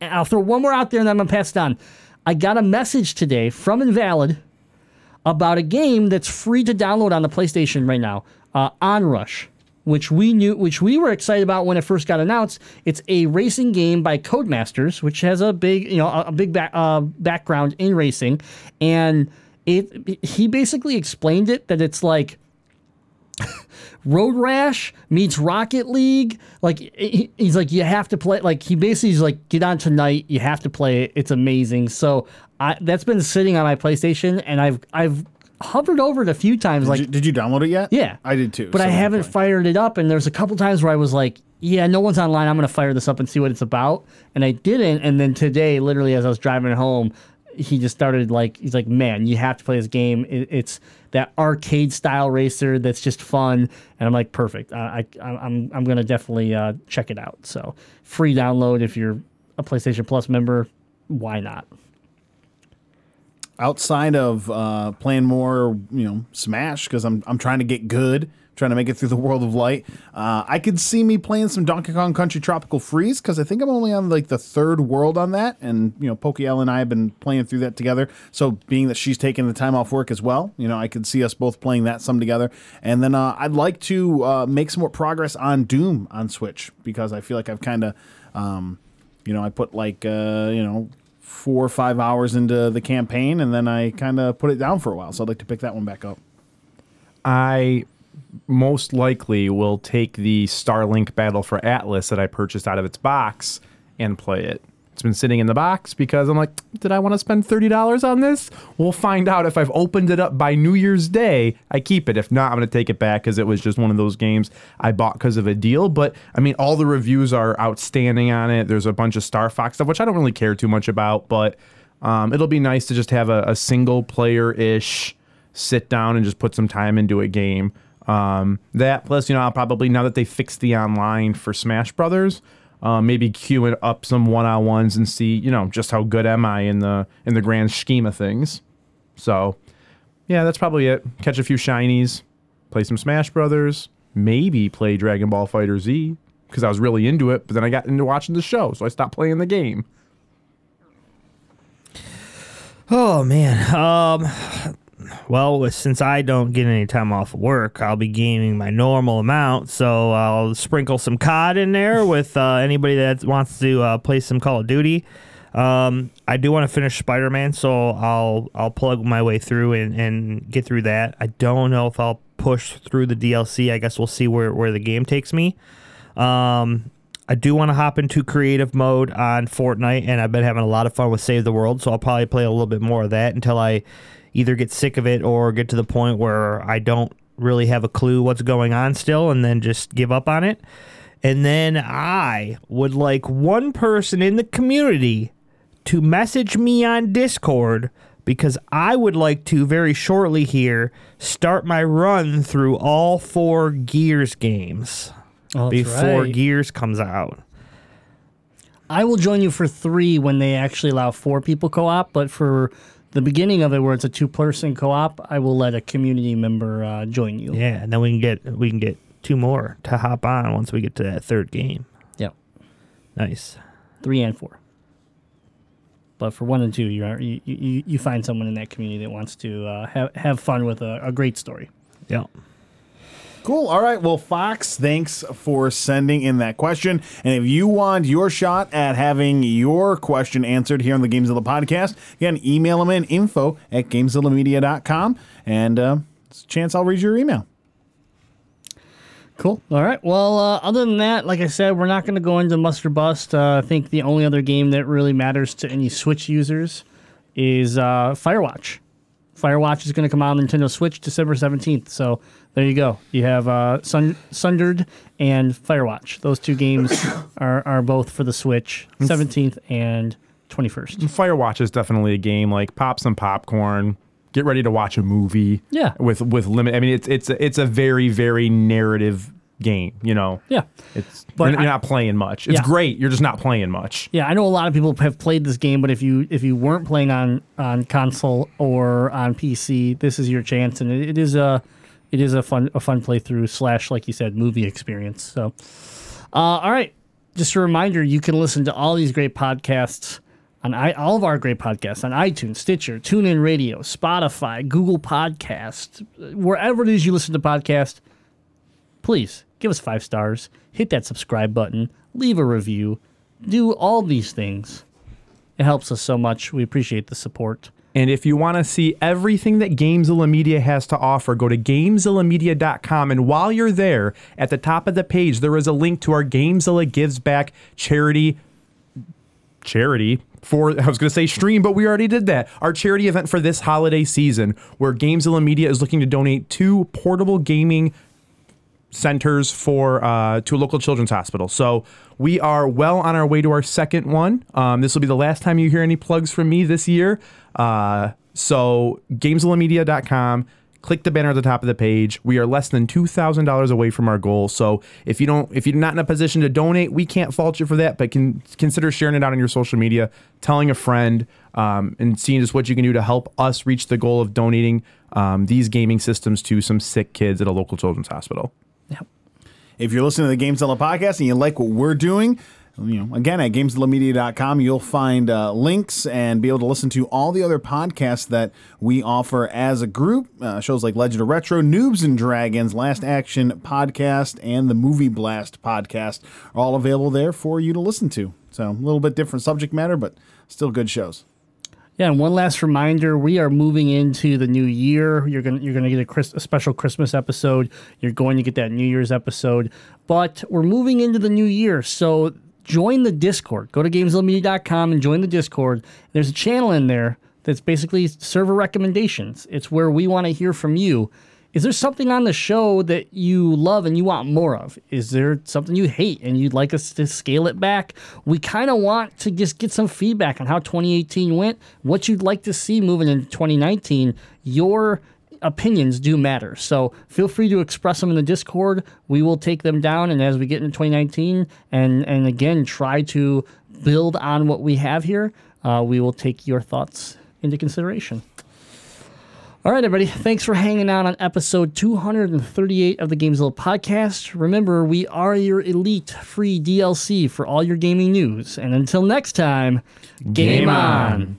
I'll throw one more out there and then I'm to pass it on. I got a message today from Invalid about a game that's free to download on the PlayStation right now, uh, Onrush, which we knew, which we were excited about when it first got announced. It's a racing game by Codemasters, which has a big, you know, a, big uh, background in racing, and it. He basically explained it that it's like Road Rash meets Rocket League. Like he- he's like you have to play. Like he basically is like get on tonight. You have to play it. It's amazing. So I that's been sitting on my PlayStation, and I've I've hovered over it a few times. Did, like you, did you download it yet? yeah, I did too. But so I haven't fired it up, and there's a couple times where I was like, "Yeah, no one's online. I'm gonna fire this up and see what it's about." And I didn't. And then today, literally as I was driving home, he just started like, he's like, "Man, you have to play this game. It, it's that arcade style racer that's just fun." And I'm like, "Perfect. I, I I'm I'm gonna definitely uh, check it out." So free download if you're a PlayStation Plus member. Why not? Outside of uh, playing more, you know, Smash because I'm I'm trying to get good, trying to make it through the world of light. Uh, I could see me playing some Donkey Kong Country Tropical Freeze because I think I'm only on like the third world on that, and you know, Pokey Ellen and I have been playing through that together. So being that she's taking the time off work as well, you know, I could see us both playing that some together. And then uh, I'd like to uh, make some more progress on Doom on Switch because I feel like I've kind of. Um, you know, I put like uh, you know four or five hours into the campaign, and then I kind of put it down for a while. So I'd like to pick that one back up. I most likely will take the Starlink Battle for Atlas that I purchased out of its box and play it. It's been sitting in the box because I'm like, did I want to spend $30 on this? We'll find out if I've opened it up by New Year's Day. I keep it. If not, I'm going to take it back because it was just one of those games I bought because of a deal. But I mean, all the reviews are outstanding on it. There's a bunch of Star Fox stuff, which I don't really care too much about, but um, it'll be nice to just have a, a single player ish sit down and just put some time into a game. Um, that plus, you know, I'll probably now that they fixed the online for Smash Brothers, uh, maybe queuing up some one on ones and see, you know, just how good am I in the in the grand scheme of things. So, yeah, that's probably it. Catch a few shinies, play some Smash Brothers, maybe play Dragon Ball FighterZ because I was really into it, but then I got into watching the show, so I stopped playing the game. Oh man. Um well, since I don't get any time off work, I'll be gaming my normal amount. So I'll sprinkle some COD in there with uh, anybody that wants to uh, play some Call of Duty. Um, I do want to finish Spider Man, so I'll I'll plug my way through and, and get through that. I don't know if I'll push through the DLC. I guess we'll see where, where the game takes me. Um, I do want to hop into creative mode on Fortnite, and I've been having a lot of fun with Save the World, so I'll probably play a little bit more of that until I either get sick of it or get to the point where I don't really have a clue what's going on still, and then just give up on it. And then I would like one person in the community to message me on Discord because I would like to very shortly here start my run through all four Gears games Oh, before right. Gears comes out. I will join you for three when they actually allow four people co-op, but for the beginning of it, where it's a two-person co-op, I will let a community member uh, join you. Yeah, and then we can get we can get two more to hop on once we get to that third game. Yep, Nice. three and four. But for one and two, you are you, you, you find someone in that community that wants to uh, have have fun with a, a great story. Yeah. Cool. All right. Well, Fox, thanks for sending in that question. And if you want your shot at having your question answered here on the Gamezilla podcast, again, email them in info at gamezillamedia.com. And uh, it's a chance I'll read your email. Cool. All right. Well, uh, other than that, like I said, we're not going to go into must or bust. Uh, I think the only other game that really matters to any Switch users is uh, Firewatch. Firewatch is going to come out on Nintendo Switch December 17th. So there you go. You have uh, Sun- Sundered and Firewatch. Those two games are, are both for the Switch, 17th and 21st. Firewatch is definitely a game like pop some popcorn, get ready to watch a movie. Yeah. With with limit. I mean, it's it's it's a very very narrative game. You know. Yeah. It's But you're, I- you're not playing much. It's Yeah. great. You're just not playing much. Yeah, I know a lot of people have played this game, but if you if you weren't playing on on console or on PC, this is your chance, and it, it is a it is a fun a fun playthrough slash like you said movie experience. So, uh, all right, just a reminder: you can listen to all these great podcasts on I, all of our great podcasts on iTunes, Stitcher, TuneIn Radio, Spotify, Google Podcast, wherever it is you listen to podcasts. Please give us five stars, hit that subscribe button, leave a review, do all these things. It helps us so much. We appreciate the support. And if you want to see everything that Gamezilla Media has to offer, go to GamezillaMedia.com. And while you're there, at the top of the page, there is a link to our Gamezilla Gives Back charity. Charity for, I was going to say stream, but we already did that. Our charity event for this holiday season, where Gamezilla Media is looking to donate two portable gaming centers for uh, to a local children's hospital. So we are well on our way to our second one. Um, this will be the last time you hear any plugs from me this year. Uh, so GamezillaMedia.com. Click the banner at the top of the page. We are less than two thousand dollars away from our goal. So if you don't, if you're not in a position to donate, we can't fault you for that. But can consider sharing it out on your social media, telling a friend, um, and seeing just what you can do to help us reach the goal of donating um, these gaming systems to some sick kids at a local children's hospital. If you're listening to the GameZilla podcast and you like what we're doing, you know, again at gamezillamedia.com, you'll find uh, links and be able to listen to all the other podcasts that we offer as a group. Uh, shows like Legend of Retro, Noobs and Dragons, Last Action podcast, and the Movie Blast podcast are all available there for you to listen to. So a little bit different subject matter, but still good shows. Yeah, and one last reminder: we are moving into the new year. You're gonna you're gonna get a, Chris, a special Christmas episode. You're going to get that New Year's episode, but we're moving into the new year. So join the Discord. Go to GamezillaMedia.com and join the Discord. There's a channel in there that's basically server recommendations. It's where we want to hear from you. Is there something on the show that you love and you want more of? Is there something you hate and you'd like us to scale it back? We kind of want to just get some feedback on how 2018 went, what you'd like to see moving into 2019. Your opinions do matter. So feel free to express them in the Discord. We will take them down, and as we get into 2019, and and again try to build on what we have here, uh, we will take your thoughts into consideration. All right, everybody. Thanks for hanging out on episode 238 of the Gamezilla podcast. Remember, we are your elite free DLC for all your gaming news. And until next time, game, on.